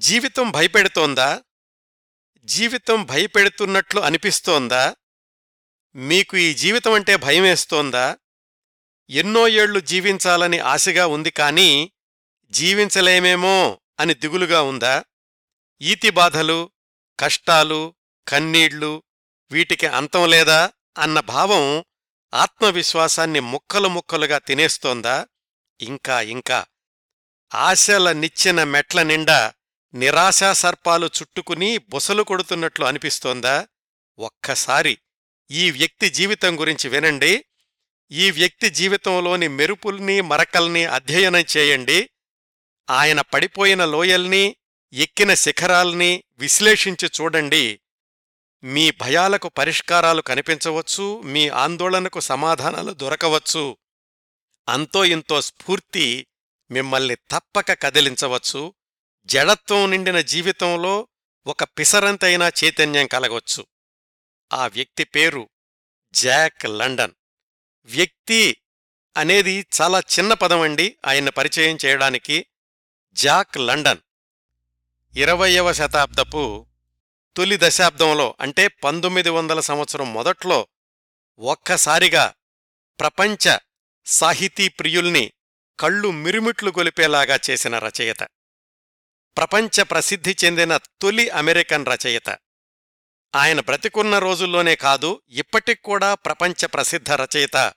జీవితం భయపెడుతోందా? జీవితం భయపెడుతున్నట్లు అనిపిస్తోందా? మీకు ఈ జీవితం అంటే భయమేస్తోందా? ఎన్నో ఏళ్ళు జీవించాలని ఆశగా ఉంది కానీ జీవించలేమేమో అని దిగులుగా ఉందా? ఈతి బాధలు కష్టాలు కన్నీళ్ళు వీటికి అంతం లేదా అన్న భావం ఆత్మవిశ్వాసాన్ని ముక్కలు ముక్కలుగా తినేస్తోందా? ఇంకా ఇంకా ఆశల నిచ్చిన మెట్ల నిండా నిరాశా సర్పాలు చుట్టుకుని బుసలు కొడుతున్నట్లు అనిపిస్తోందా? ఒక్కసారి ఈ వ్యక్తి జీవితం గురించి వినండి. ఈ వ్యక్తి జీవితంలోని మెరుపుల్ని మరకల్ని అధ్యయనం చేయండి. ఆయన పడిపోయిన లోయల్ని ఎక్కిన శిఖరాల్ని విశ్లేషించి చూడండి. మీ భయాలకు పరిష్కారాలు కనిపించవచ్చు మీ ఆందోళనకు సమాధానాలు దొరకవచ్చు. అంతో ఇంతో స్ఫూర్తి మిమ్మల్ని తప్పక కదిలించవచ్చు. జడత్వం నిండిన జీవితంలో ఒక పిసరంతైనా చైతన్యం కలగొచ్చు. ఆ వ్యక్తి పేరు జాక్ లండన్. వ్యక్తి అనేది చాలా చిన్న పదమండి ఆయన్ని పరిచయం చేయడానికి జాక్ లండన్. ఇరవయవ శతాబ్దపు తొలి దశాబ్దంలో అంటే పంతొమ్మిది వందల సంవత్సరం మొదట్లో ఒక్కసారిగా ప్రపంచ సాహితీ ప్రియుల్ని కళ్ళు మిరుమిట్లు గొలిపేలాగా చేసిన రచయిత. ప్రపంచ ప్రసిద్ధి చెందిన తొలి అమెరికన్ రచయిత. ఆయన బ్రతికున్న రోజుల్లోనే కాదు ఇప్పటికూడా ప్రపంచ ప్రసిద్ధ రచయిత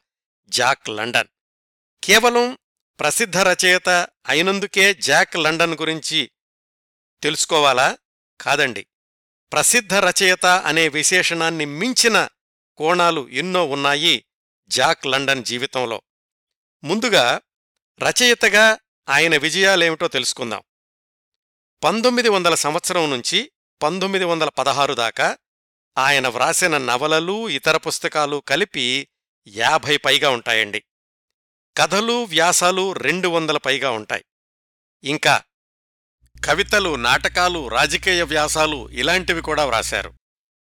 జాక్ లండన్. కేవలం ప్రసిద్ధ రచయిత అయినందుకే జాక్ లండన్ గురించి తెలుసుకోవాలా? కాదండి. ప్రసిద్ధ రచయిత అనే విశేషణాన్ని మించిన కోణాలు ఎన్నో ఉన్నాయి జాక్ లండన్ జీవితంలో. ముందుగా రచయితగా ఆయన విజయాలేమిటో తెలుసుకుందాం. పంతొమ్మిది వందల సంవత్సరం నుంచి పంతొమ్మిది వందల పదహారు దాకా ఆయన వ్రాసిన నవలలు ఇతర పుస్తకాలు కలిపి యాభై పైగా ఉంటాయండి. కథలు వ్యాసాలు రెండు వందల పైగా ఉంటాయి. ఇంకా కవితలు నాటకాలు రాజకీయ వ్యాసాలు ఇలాంటివి కూడా వ్రాశారు.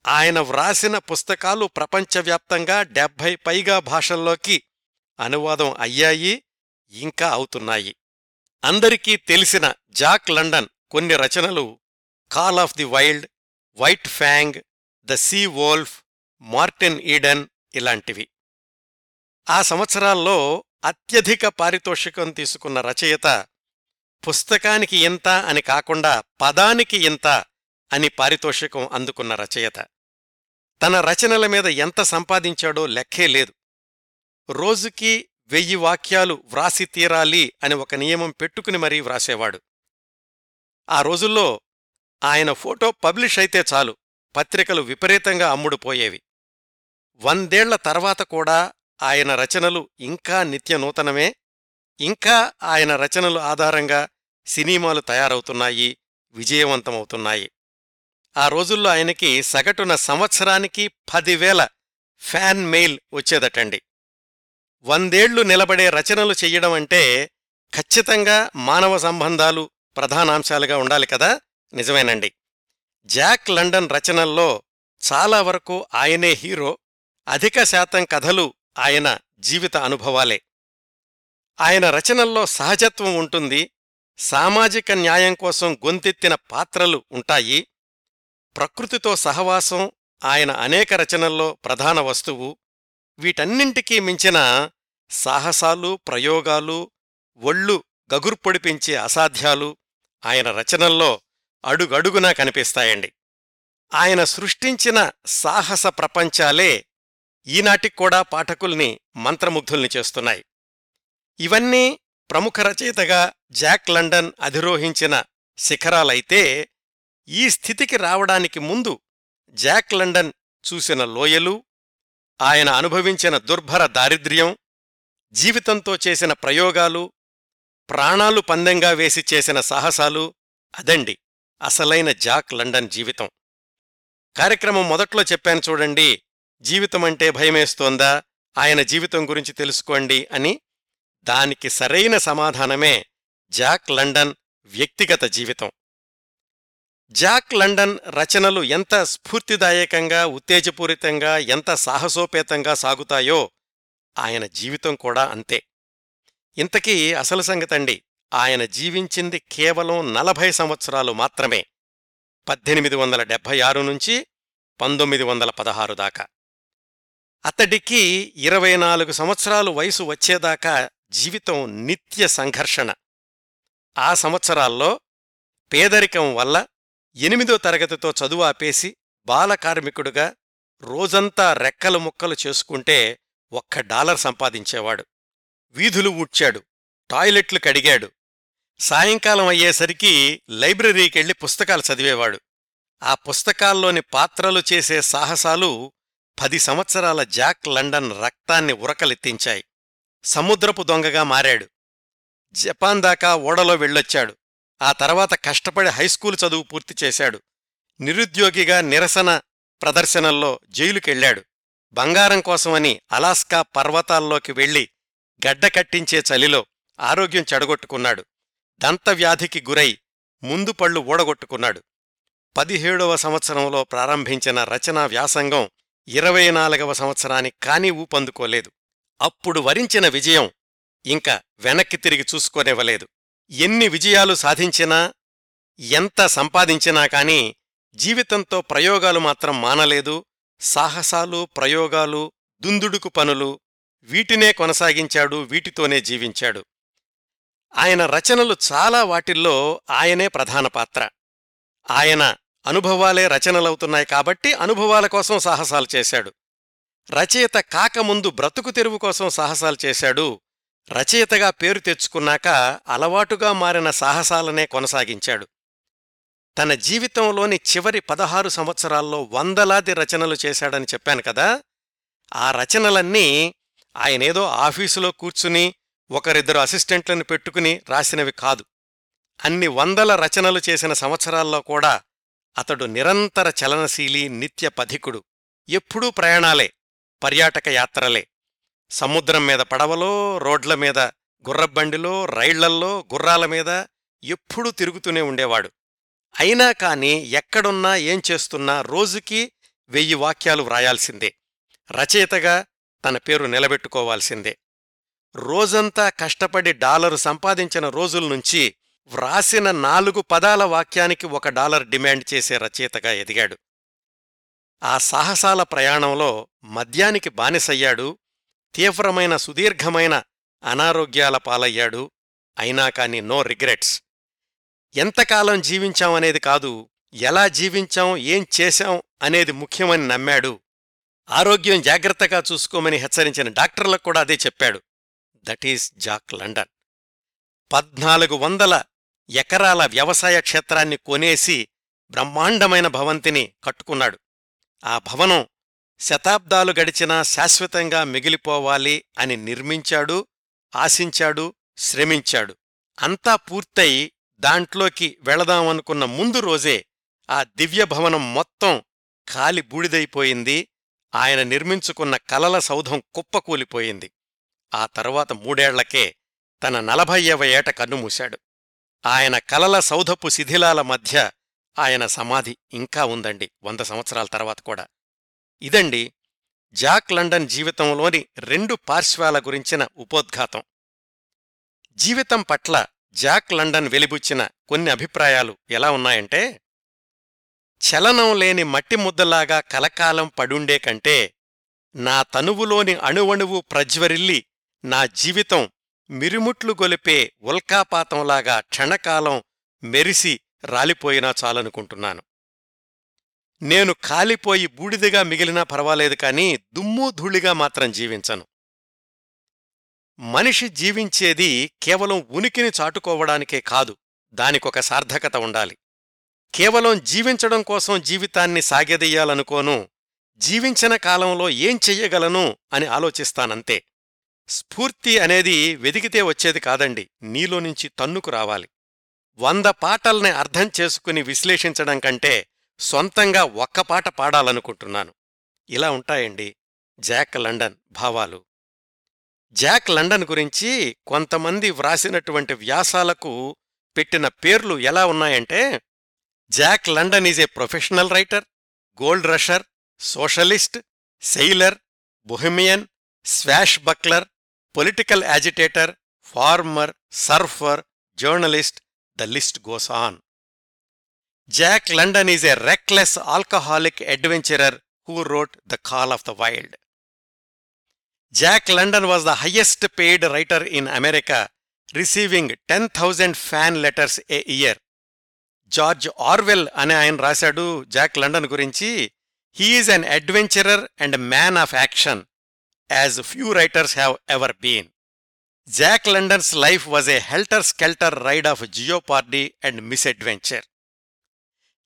ఆయన వ్రాసిన పుస్తకాలు ప్రపంచవ్యాప్తంగా డెబ్భై పైగా భాషల్లోకి అనువాదం అయ్యాయి ఇంకా అవుతున్నాయి. అందరికీ తెలిసిన జాక్ లండన్ కొన్ని రచనలు call of the wild white fang the sea wolf Martin Eden ఇలాంటివి. ఆ సంవత్సరాల్లో అత్యధిక పారితోషికం తీసుకున్న రచయిత పుస్తకానికి ఇంత అని కాకుండా పదానికి ఇంత అని పారితోషికం అందుకున్న రచయిత. తన రచనల మీద ఎంత సంపాదించాడో లెక్కే లేదు. రోజుకి వెయ్యి వాక్యాలు వ్రాసి తీరాలి అని ఒక నియమం పెట్టుకుని మరీ వ్రాసేవాడు. ఆ రోజుల్లో ఆయన ఫోటో పబ్లిష్ అయితే చాలు. పత్రికలు విపరీతంగా అమ్ముడుపోయేవి. వందేళ్ళ తర్వాత కూడా ఆయన రచనలు ఇంకా నిత్య నూతనమే. ఇంకా ఆయన రచనలు ఆధారంగా సినిమాలు తయారవుతున్నాయి విజయవంతమవుతున్నాయి. ఆ రోజుల్లో ఆయనకి సగటున సంవత్సరానికి పదివేల ఫ్యాన్ మెయిల్ వచ్చేదటండి. వందేళ్ళు నిలబడే రచనలు చెయ్యడం అంటే ఖచ్చితంగా మానవ సంబంధాలు ప్రధానాంశాలుగా ఉండాలి కదా? నిజమేనండి. జాక్ లండన్ రచనల్లో చాలా వరకు ఆయనే హీరో అధిక శాతం కథలు ఆయన జీవిత అనుభవాలే. ఆయన రచనల్లో సహజత్వం ఉంటుంది సామాజిక న్యాయం కోసం గొంతెత్తిన పాత్రలు ఉంటాయి ప్రకృతితో సహవాసం ఆయన అనేక రచనల్లో ప్రధాన వస్తువు వీటన్నింటికీ మించిన సాహసాలు ప్రయోగాలు ఒళ్ళు గగుర్పొడిపించే అసాధ్యాలు ఆయన రచనల్లో అడుగడుగునా కనిపిస్తాయండి. ఆయన సృష్టించిన సాహస ప్రపంచాలే ఈనాటిక్కూడా పాఠకుల్ని మంత్రముగ్ధుల్ని చేస్తున్నాయి. ఇవన్నీ ప్రముఖ రచయితగా జాక్ లండన్ అధిరోహించిన శిఖరాలైతే ఈ స్థితికి రావడానికి ముందు జాక్ లండన్ చూసిన లోయలు ఆయన అనుభవించిన దుర్భర దారిద్ర్యం జీవితంతో చేసిన ప్రయోగాలు ప్రాణాలు పందెంగా వేసి చేసిన సాహసాలు అదండి అసలైన జాక్ లండన్ జీవితం. కార్యక్రమం మొదట్లో చెప్పాను చూడండి జీవితమంటే భయమేస్తోందా ఆయన జీవితం గురించి తెలుసుకోండి అని దానికి సరైన సమాధానమే జాక్ లండన్ వ్యక్తిగత జీవితం. జాక్ లండన్ రచనలు ఎంత స్ఫూర్తిదాయకంగా ఉత్తేజపూరితంగా ఎంత సాహసోపేతంగా సాగుతాయో ఆయన జీవితం కూడా అంతే. ఇంతకీ అసలు సంగతండి. ఆయన జీవించింది కేవలం నలభై సంవత్సరాలు మాత్రమే. పద్దెనిమిది వందల డెబ్భై ఆరు నుంచి పంతొమ్మిది వందల పదహారు దాకా. అతడికి ఇరవై నాలుగు సంవత్సరాలు వయసు వచ్చేదాకా జీవితం నిత్య సంఘర్షణ. ఆ సంవత్సరాల్లో పేదరికం వల్ల ఎనిమిదో తరగతితో చదువు ఆపేసి బాలకార్మికుడుగా రోజంతా రెక్కలు ముక్కలు చేసుకుంటే ఒక్క డాలర్ సంపాదించేవాడు. వీధులు ఊడ్చాడు. టాయిలెట్లు కడిగాడు. సాయంకాలం అయ్యేసరికి లైబ్రరీకెళ్ళి పుస్తకాలు చదివేవాడు. ఆ పుస్తకాల్లోని పాత్రలు చేసే సాహసాలు పది సంవత్సరాల జాక్ లండన్ రక్తాన్ని ఉరకలెత్తించాయి. సముద్రపు దొంగగా మారాడు. జపాన్ దాకా ఓడలో వెళ్ళొచ్చాడు. ఆ తర్వాత కష్టపడి హైస్కూల్ చదువు పూర్తి చేశాడు. నిరుద్యోగిగా నిరసన ప్రదర్శనల్లో జైలుకెళ్ళాడు. బంగారం కోసమని అలాస్కా పర్వతాల్లోకి వెళ్ళి గడ్డ కట్టించే చలిలో ఆరోగ్యం చెడగొట్టుకున్నాడు. దంతవ్యాధికి గురై ముందు పళ్ళు ఊడగొట్టుకున్నాడు. పదిహేడవ సంవత్సరంలో ప్రారంభించిన రచనా వ్యాసంగం ఇరవై నాలుగవ సంవత్సరానికి కానీ ఊపందుకోలేదు అప్పుడు వరించిన విజయం ఇంక వెనక్కి తిరిగి చూసుకోనివ్వలేదు. ఎన్ని విజయాలు సాధించినా ఎంత సంపాదించినా కాని జీవితంతో ప్రయోగాలు మాత్రం మానలేదు. సాహసాలు ప్రయోగాలు దుందుడుకు పనులు వీటినే కొనసాగించాడు వీటితోనే జీవించాడు. ఆయన రచనలు చాలా వాటిల్లో ఆయనే ప్రధాన పాత్ర. ఆయన అనుభవాలే రచనలవుతున్నాయి కాబట్టి అనుభవాల కోసం సాహసాలు చేశాడు. రచయిత కాకముందు బ్రతుకు తెరువు కోసం సాహసాలు చేశాడు. రచయితగా పేరు తెచ్చుకున్నాక అలవాటుగా మారిన సాహసాలనే కొనసాగించాడు. తన జీవితంలోని చివరి పదహారు సంవత్సరాల్లో వందలాది రచనలు చేశాడని చెప్పాను కదా? ఆ రచనలన్నీ ఆయనేదో ఆఫీసులో కూర్చుని ఒకరిద్దరు అసిస్టెంట్లను పెట్టుకుని రాసినవి కాదు. అన్ని వందల రచనలు చేసిన సంవత్సరాల్లో కూడా అతడు నిరంతర చలనశీలి నిత్య పథికుడు. ఎప్పుడూ ప్రయాణాలే పర్యాటక యాత్రలే. సముద్రం మీద పడవలో రోడ్ల మీద గుర్రబండిలో రైళ్ళల్లో గుర్రాల మీద ఎప్పుడూ తిరుగుతూనే ఉండేవాడు. అయినా కాని ఎక్కడున్నా ఏం చేస్తున్నా రోజుకి వెయ్యి వాక్యాలు వ్రాయాల్సిందే. రచయితగా తన పేరు నిలబెట్టుకోవాల్సిందే. రోజంతా కష్టపడి డాలరు సంపాదించిన రోజుల్నుంచి వ్రాసిన నాలుగు పదాల వాక్యానికి ఒక డాలర్ డిమాండ్ చేసే రచయితగా ఎదిగాడు. ఆ సాహసాల ప్రయాణంలో మద్యానికి బానిసయ్యాడు తీవ్రమైన సుదీర్ఘమైన అనారోగ్యాల పాలయ్యాడు అయినా కాని నో రిగ్రెట్స్. ఎంతకాలం జీవించామనేది కాదు ఎలా జీవించాం ఏం చేశాం అనేది ముఖ్యమని నమ్మాడు ఆరోగ్యం జాగ్రత్తగా చూసుకోమని హెచ్చరించిన డాక్టర్లకు కూడా అదే చెప్పాడు. That is Jack London. పద్నాలుగు వందల ఎకరాల వ్యవసాయ క్షేత్రాన్ని కొనేసి బ్రహ్మాండమైన భవంతిని కట్టుకున్నాడు. ఆ భవనం శతాబ్దాలు గడిచినా శాశ్వతంగా మిగిలిపోవాలి అని నిర్మించాడు ఆశించాడు శ్రమించాడు. అంతా పూర్తయి దాంట్లోకి వెళదామనుకున్న ముందు రోజే ఆ దివ్యభవనం మొత్తం కాలి బూడిదైపోయింది. ఆయన నిర్మించుకున్న కలల సౌధం కుప్పకూలిపోయింది. ఆ తరువాత మూడేళ్ళకే తన నలభయ్యవ ఏట కన్నుమూశాడు ఆయన కలల సౌధపు శిథిలాల మధ్య ఆయన సమాధి ఇంకా ఉందండి వంద సంవత్సరాల తర్వాత కూడా. ఇదండి జాక్ లండన్ జీవితంలోని రెండు పార్శ్వాల గురించిన ఉపోద్ఘాతం. జీవితం పట్ల జాక్ లండన్ వెలిబుచ్చిన కొన్ని అభిప్రాయాలు ఎలా ఉన్నాయంటే చలనం లేని మట్టి ముద్దలాగా కలకాలం పడుండే కంటే నా తనువులోని అణువణువు ప్రజ్వరిల్లి నా జీవితం మిరుముట్లు గొలిపే ఉల్కాపాతంలాగా క్షణకాలం మెరిసి రాలిపోయినా చాలనుకుంటున్నాను. నేను కాలిపోయి బూడిదిగా మిగిలినా పర్వాలేదు కాని దుమ్ము ధూళిగా మాత్రం జీవించను. మనిషి జీవించేది కేవలం ఉనికిని చాటుకోవడానికే కాదు దానికొక సార్థకత ఉండాలి. కేవలం జీవించడం కోసం జీవితాన్ని సాగదీయాలనుకోను జీవించిన కాలంలో ఏం చెయ్యగలను అని ఆలోచిస్తానంతే. స్ఫూర్తి అనేది వెదికితే వచ్చేది కాదండి నీలో నుంచి తన్నుకు రావాలి. వంద పాటల్ని అర్థం చేసుకుని విశ్లేషించడం కంటే సొంతంగా ఒక్క పాట పాడాలనుకుంటున్నాను. ఇలా ఉంటాయండి జాక్ లండన్ భావాలు. జాక్ లండన్ గురించి కొంతమంది వ్రాసినటువంటి వ్యాసాలకు పెట్టిన పేర్లు ఎలా ఉన్నాయంటే Jack London is a professional writer gold rusher socialist sailor bohemian swashbuckler political agitator farmer surfer journalist the list goes on. Jack London is a reckless alcoholic adventurer who wrote the call of the wild. Jack London was the highest paid writer in America receiving ten thousand fan letters a year. George Orwell అనే ఆయన రాశాడు Jack London గురించి. He is an adventurer and man of action as few writers have ever been Jack London's life was a helter skelter ride of jeopardy and misadventure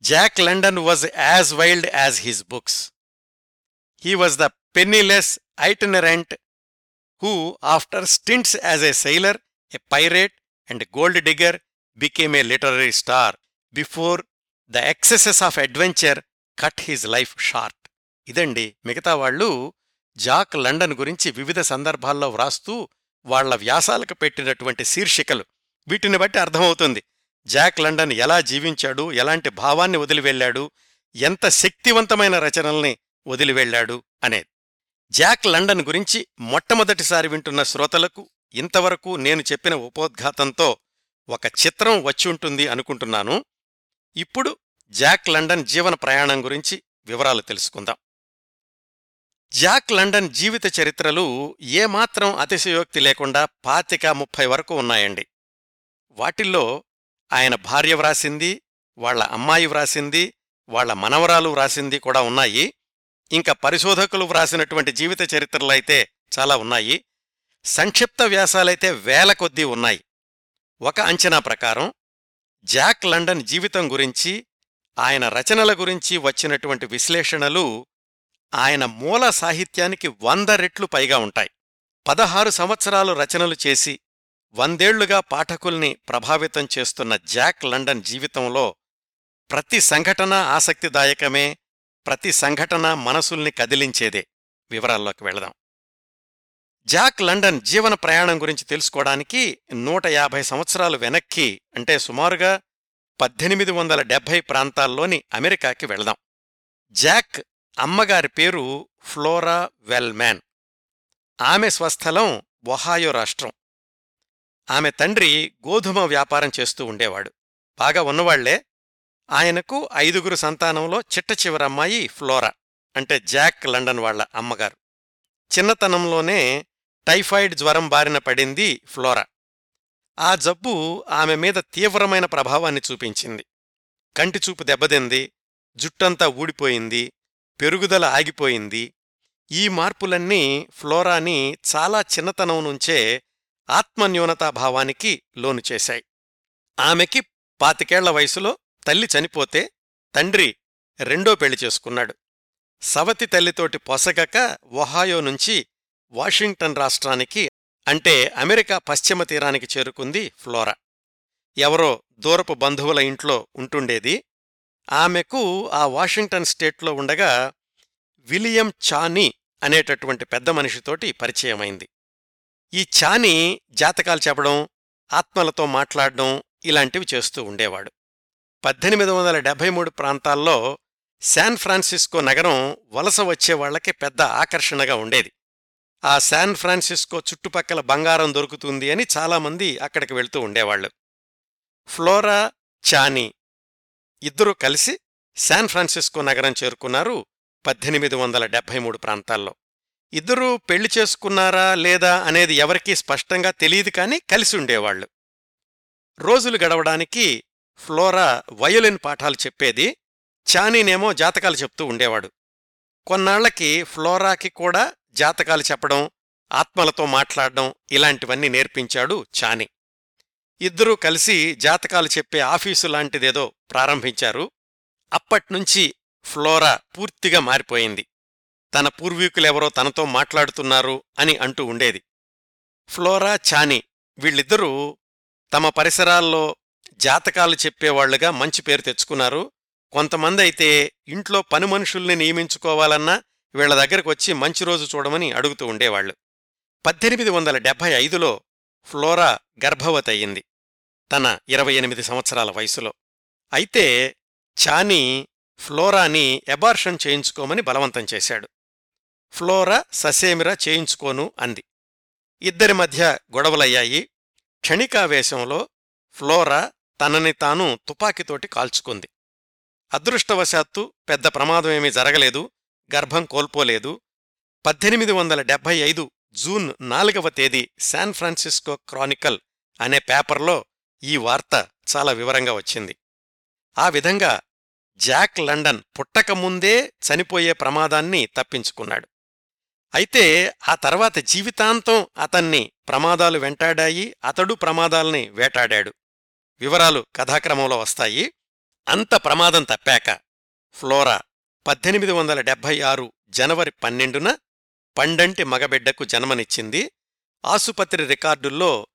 Jack London was as wild as his books he was the penniless itinerant who after stints as a sailor a pirate and gold digger became a literary star before the excesses of adventure cut his life short ఇదండి. మిగతా వాళ్ళు Jack London గురించి వివిధ సందర్భాల్లో వ్రాస్తూ వాళ్ళ వ్యాసాలకు పెట్టినటువంటి శీర్షికలు. వీటిని బట్టి అర్థమవుతుంది. జాక్ లండన్ ఎలా జీవించాడు? ఎలాంటి భావాన్ని వదిలివెళ్ళాడు ఎంత శక్తివంతమైన రచనల్ని వదిలివెళ్ళాడు అనేది. జాక్ లండన్ గురించి మొట్టమొదటిసారి వింటున్న శ్రోతలకు ఇంతవరకు నేను చెప్పిన ఉపోద్ఘాతంతో ఒక చిత్రం వచ్చుంటుంది అనుకుంటున్నాను. ఇప్పుడు జాక్ లండన్ జీవన ప్రయాణం గురించి వివరాలు తెలుసుకుందాం. జాక్ లండన్ జీవిత చరిత్రలు ఏమాత్రం అతిశయోక్తి లేకుండా పాతిక ముప్పై వరకు ఉన్నాయండి. వాటిల్లో ఆయన భార్య వ్రాసింది వాళ్ళ అమ్మాయి వ్రాసింది వాళ్ళ మనవరాలు వ్రాసింది కూడా ఉన్నాయి. ఇంకా పరిశోధకులు వ్రాసినటువంటి జీవిత చరిత్రలైతే చాలా ఉన్నాయి. సంక్షిప్త వ్యాసాలైతే వేల కొద్దీ ఉన్నాయి. ఒక అంచనా ప్రకారం జాక్ లండన్ జీవితం గురించి ఆయన రచనల గురించి వచ్చినటువంటి విశ్లేషణలు ఆయన మూల సాహిత్యానికి వంద రెట్లు పైగా ఉంటాయి. పదహారు సంవత్సరాలు రచనలు చేసి వందేళ్ళుగా పాఠకుల్ని ప్రభావితం చేస్తున్న జాక్ లండన్ జీవితంలో ప్రతి సంఘటన ఆసక్తిదాయకమే ప్రతి సంఘటన మనసుల్ని కదిలించేదే. వివరాల్లోకి వెళదాం. జాక్ లండన్ జీవన ప్రయాణం గురించి తెలుసుకోవడానికి నూట యాభై సంవత్సరాలు వెనక్కి అంటే సుమారుగా పద్దెనిమిది వందల డెబ్భై ప్రాంతాల్లోని అమెరికాకి వెళదాం. జాక్ అమ్మగారి పేరు ఫ్లోరా వెల్మ్యాన్. ఆమె స్వస్థలం ఒహాయో రాష్ట్రం. ఆమె తండ్రి గోధుమ వ్యాపారం చేస్తూ ఉండేవాడు. బాగా ఉన్నవాళ్ళే. ఆయనకు ఐదుగురు సంతానంలో చిట్ట చివరమ్మాయి ఫ్లోరా అంటే జాక్ లండన్ వాళ్ళ అమ్మగారు. చిన్నతనంలోనే టైఫాయిడ్ జ్వరం బారిన పడింది ఫ్లోరా. ఆ జబ్బు ఆమె మీద తీవ్రమైన ప్రభావాన్ని చూపించింది. కంటిచూపు దెబ్బతింది జుట్టంతా ఊడిపోయింది పెరుగుదల ఆగిపోయింది. ఈ మార్పులన్నీ ఫ్లోరాని చాలా చిన్నతనం నుంచే ఆత్మన్యూనతాభావానికి లోను చేశాయి. ఆమెకి పాతికేళ్ళ వయసులో తల్లి చనిపోతే తండ్రి రెండో పెళ్ళి చేసుకున్నాడు. సవతి తల్లితోటి పొసగక ఒహాయో నుంచి వాషింగ్టన్ రాష్ట్రానికి అంటే అమెరికా పశ్చిమ తీరానికి చేరుకుంది ఫ్లోరా. ఎవరో దూరపు బంధువుల ఇంట్లో ఉంటుండేది. ఆమెకు ఆ వాషింగ్టన్ స్టేట్లో ఉండగా విలియం చానీ అనేటటువంటి పెద్ద మనిషితోటి పరిచయమైంది. ఈ చానీ జాతకాలు చెప్పడం ఆత్మలతో మాట్లాడడం ఇలాంటివి చేస్తూ ఉండేవాడు. పద్దెనిమిది వందల డెబ్బై మూడు ప్రాంతాల్లో శాన్ ఫ్రాన్సిస్కో నగరం వలస వచ్చేవాళ్ళకి పెద్ద ఆకర్షణగా ఉండేది. ఆ శాన్ ఫ్రాన్సిస్కో చుట్టుపక్కల బంగారం దొరుకుతుంది అని చాలామంది అక్కడికి వెళ్తూ ఉండేవాళ్ళు ఫ్లోరా చానీ ఇద్దరూ కలిసి శాన్ ఫ్రాన్సిస్కో నగరం చేరుకున్నారు పద్దెనిమిది వందల డెబ్బై మూడు ప్రాంతాల్లో. ఇద్దరూ పెళ్ళి చేసుకున్నారా లేదా అనేది ఎవరికీ స్పష్టంగా తెలియదు కానీ కలిసి ఉండేవాళ్ళు రోజులు గడవడానికి ఫ్లోరా వయోలిన్ పాఠాలు చెప్పేది చానీనేమో జాతకాలు చెప్తూ ఉండేవాడు. కొన్నాళ్ళకి ఫ్లోరాకి కూడా జాతకాలు చెప్పడం ఆత్మలతో మాట్లాడడం ఇలాంటివన్నీ నేర్పించాడు చానీ. ఇద్దరూ కలిసి జాతకాలు చెప్పే ఆఫీసు లాంటిదేదో ప్రారంభించారు. అప్పట్నుంచి ఫ్లోరా పూర్తిగా మారిపోయింది. తన పూర్వీకులెవరో తనతో మాట్లాడుతున్నారు అని అంటూ ఉండేది. ఫ్లోరా చానీ వీళ్ళిద్దరూ తమ పరిసరాల్లో జాతకాలు చెప్పేవాళ్ళుగా మంచి పేరు తెచ్చుకున్నారు. కొంతమంది అయితే ఇంట్లో పని మనుషుల్ని నియమించుకోవాలన్నా వీళ్ళ దగ్గరకు వచ్చి మంచి రోజు చూడమని అడుగుతూ ఉండేవాళ్ళు పద్దెనిమిది వందల డెబ్భై ఐదులో ఫ్లోరా గర్భవతి తన ఇరవై ఎనిమిది సంవత్సరాల వయసులో. అయితే చానీ ఫ్లోరాని ఎబార్షన్ చేయించుకోమని బలవంతం చేశాడు. ఫ్లోరా ససేమిరా చేయించుకోను అంది. ఇద్దరి మధ్య గొడవలయ్యాయి. క్షణికావేశంలో ఫ్లోరా తనని తాను తుపాకీతోటి కాల్చుకుంది. అదృష్టవశాత్తు పెద్ద ప్రమాదమేమీ జరగలేదు. గర్భం కోల్పోలేదు. పద్దెనిమిది వందల డెబ్బై ఐదు జూన్ నాలుగవ తేదీ శాన్ ఫ్రాన్సిస్కో క్రానికల్ అనే పేపర్లో ఈ వార్త చాలా వివరంగా వచ్చింది. ఆ విధంగా జాక్ లండన్ పుట్టకముందే చనిపోయే ప్రమాదాన్ని తప్పించుకున్నాడు. అయితే ఆ తర్వాత జీవితాంతం అతన్ని ప్రమాదాలు వెంటాడాయి అతడు ప్రమాదాల్ని వేటాడాడు. వివరాలు కథాక్రమంలో వస్తాయి. అంత ప్రమాదం తప్పాక ఫ్లోరా పద్దెనిమిది వందల డెబ్భై ఆరు జనవరి పన్నెండున పండంటి మగబిడ్డకు జన్మనిచ్చింది. ఆసుపత్రి రికార్డుల్లో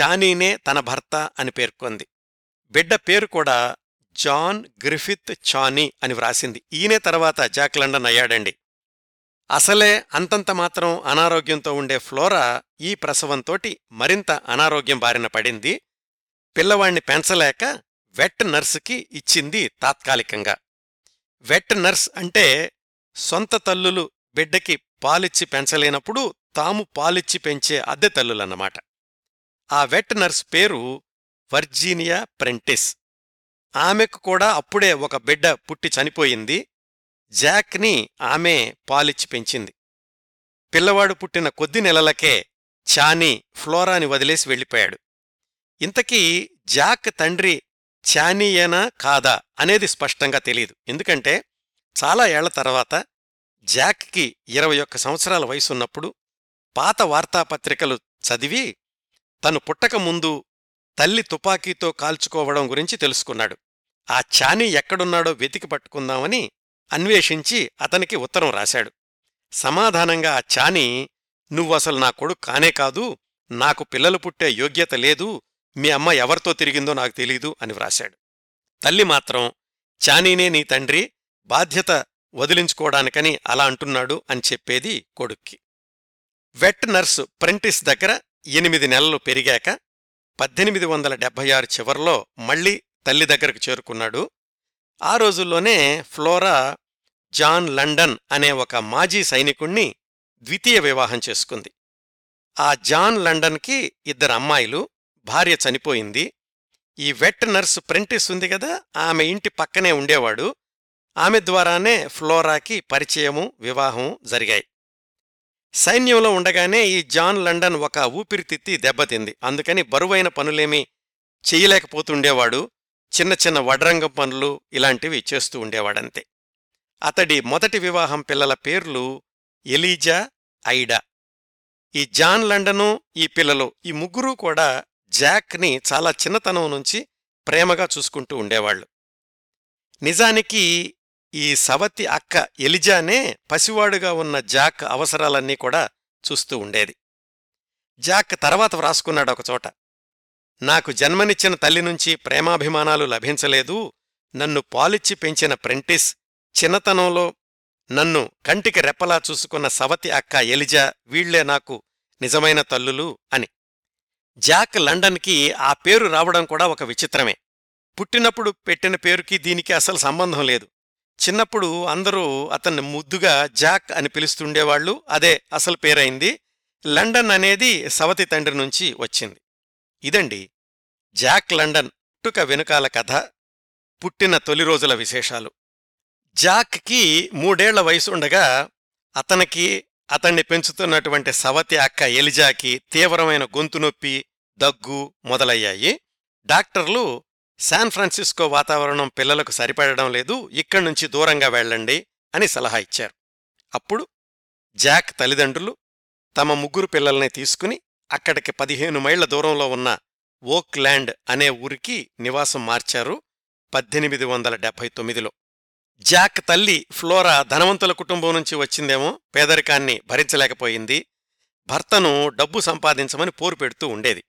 చానీనే తన భర్త అని పేర్కొంది. బిడ్డ పేరు కూడా జాన్ గ్రిఫిత్ చానీ అని వ్రాసింది. ఈయనే తర్వాత జాక్ లండన్ అయ్యాడండి. అసలే అంతంత మాత్రం అనారోగ్యంతో ఉండే ఫ్లోరా ఈ ప్రసవంతోటి మరింత అనారోగ్యం బారిన పడింది. పిల్లవాణ్ణి పెంచలేక వెట్ నర్సుకి ఇచ్చింది తాత్కాలికంగా. వెట్ నర్స్ అంటే సొంత తల్లులు బిడ్డకి పాలిచ్చి పెంచలేనప్పుడు తాము పాలిచ్చి పెంచే అద్దె తల్లులన్నమాట. ఆ వెట్ నర్స్ పేరు వర్జీనియా ప్రెంటిస్. ఆమెకు కూడా అప్పుడే ఒక బిడ్డ పుట్టి చనిపోయింది. జాక్ని ఆమె పాలిచ్చి పెంచింది. పిల్లవాడు పుట్టిన కొద్ది నెలలకే చానీ ఫ్లోరాని వదిలేసి వెళ్ళిపోయాడు. ఇంతకీ జాక్ తండ్రి చానీయేనా కాదా అనేది స్పష్టంగా తెలియదు ఎందుకంటే చాలా ఏళ్ళ తర్వాత జాక్కి ఇరవై ఒక్క సంవత్సరాల వయసున్నప్పుడు పాత వార్తాపత్రికలు చదివి తను పుట్టక ముందు తల్లి తుపాకీతో కాల్చుకోవడం గురించి తెలుసుకున్నాడు. ఆ చానీ ఎక్కడున్నాడో వెతికి పట్టుకుందామని అన్వేషించి అతనికి ఉత్తరం రాశాడు. సమాధానంగా ఆ చానీ నువ్వసలు నా కొడుకు కానే కాదు నాకు పిల్లలు పుట్టే యోగ్యత లేదు మీ అమ్మ ఎవరితో తిరిగిందో నాకు తెలీదు అని వ్రాశాడు. తల్లి మాత్రం చానీనే నీ తండ్రి బాధ్యత వదిలించుకోవడానికని అలా అంటున్నాడు అని చెప్పేది కొడుక్కి. వెట్ నర్సు ప్రెంటిస్ దగ్గర ఎనిమిది నెలలు పెరిగాక పద్దెనిమిది వందల డెబ్భై ఆరు చివరిలో మళ్ళీ తల్లి దగ్గరకు చేరుకున్నాడు. ఆ రోజుల్లోనే ఫ్లోరా జాన్ లండన్ అనే ఒక మాజీ సైనికుణ్ణి ద్వితీయ వివాహం చేసుకుంది. ఆ జాన్ లండన్కి ఇద్దరు అమ్మాయిలు భార్య చనిపోయింది. ఈ వెట్ నర్సు ప్రెంటిస్ ఉంది కదా ఆమె ఇంటి పక్కనే ఉండేవాడు. ఆమె ద్వారానే ఫ్లోరాకి పరిచయము వివాహం జరిగాయి. సైన్యంలో ఉండగానే ఈ జాన్ లండన్ ఒక ఊపిరితిత్తి దెబ్బతింది. అందుకని బరువైన పనులేమీ చెయ్యలేకపోతుండేవాడు చిన్న చిన్న వడ్రంగం పనులు ఇలాంటివి చేస్తూ ఉండేవాడంతే. అతడి మొదటి వివాహం పిల్లల పేర్లు ఎలీజా ఐడా. ఈ జాన్ లండను ఈ పిల్లలు ఈ ముగ్గురూ కూడా జాక్ని చాలా చిన్నతనం నుంచి ప్రేమగా చూసుకుంటూ ఉండేవాళ్ళు నిజానికి ఈ సవతి అక్క ఎలిజానే పసివాడుగా ఉన్న జాక్ అవసరాలన్నీ కూడా చూస్తూ ఉండేది. జాక్ తర్వాత వ్రాసుకున్నాడు ఒకచోట నాకు జన్మనిచ్చిన తల్లి నుంచి ప్రేమాభిమానాలు లభించలేదు. నన్ను పాలిచ్చి పెంచిన ప్రెంటిస్ చిన్నతనంలో నన్ను కంటికి రెప్పలా చూసుకున్న సవతి అక్క ఎలిజా వీళ్ళే నాకు నిజమైన తల్లులు అని. జాక్ లండన్కి ఆ పేరు రావడం కూడా ఒక విచిత్రమే. పుట్టినప్పుడు పెట్టిన పేరుకి దీనికి అసలు సంబంధం లేదు. చిన్నప్పుడు అందరూ అతన్ని ముద్దుగా జాక్ అని పిలుస్తుండేవాళ్ళు అదే అసలు పేరైంది. లండన్ అనేది సవతి తండ్రి నుంచి వచ్చింది. ఇదండి జాక్ లండన్ పుట్టుక వెనుకాల కథ. పుట్టిన తొలి రోజుల విశేషాలు. జాక్కి మూడేళ్ళ వయసుండగా అతనికి అతన్ని పెంచుతున్నటువంటి సవతి అక్క ఎలిజాకి తీవ్రమైన గొంతు నొప్పి దగ్గు మొదలయ్యాయి. డాక్టర్లు శాన్ ఫ్రాన్సిస్కో వాతావరణం పిల్లలకు సరిపడడం లేదు ఇక్కడి నుంచి దూరంగా వెళ్ళండి అని సలహా ఇచ్చారు. అప్పుడు జాక్ తల్లిదండ్రులు తమ ముగ్గురు పిల్లల్ని తీసుకుని అక్కడికి పదిహేను మైళ్ళ దూరంలో ఉన్న ఓక్ల్యాండ్ అనే ఊరికి నివాసం మార్చారు. పద్దెనిమిది వందల డెబ్భై తొమ్మిదిలో. జాక్ తల్లి ఫ్లోరా ధనవంతుల కుటుంబం నుంచి వచ్చిందేమో పేదరికాన్ని భరించలేకపోయింది. భర్తను డబ్బు సంపాదించమని పోరు పెడుతూ ఉండేది.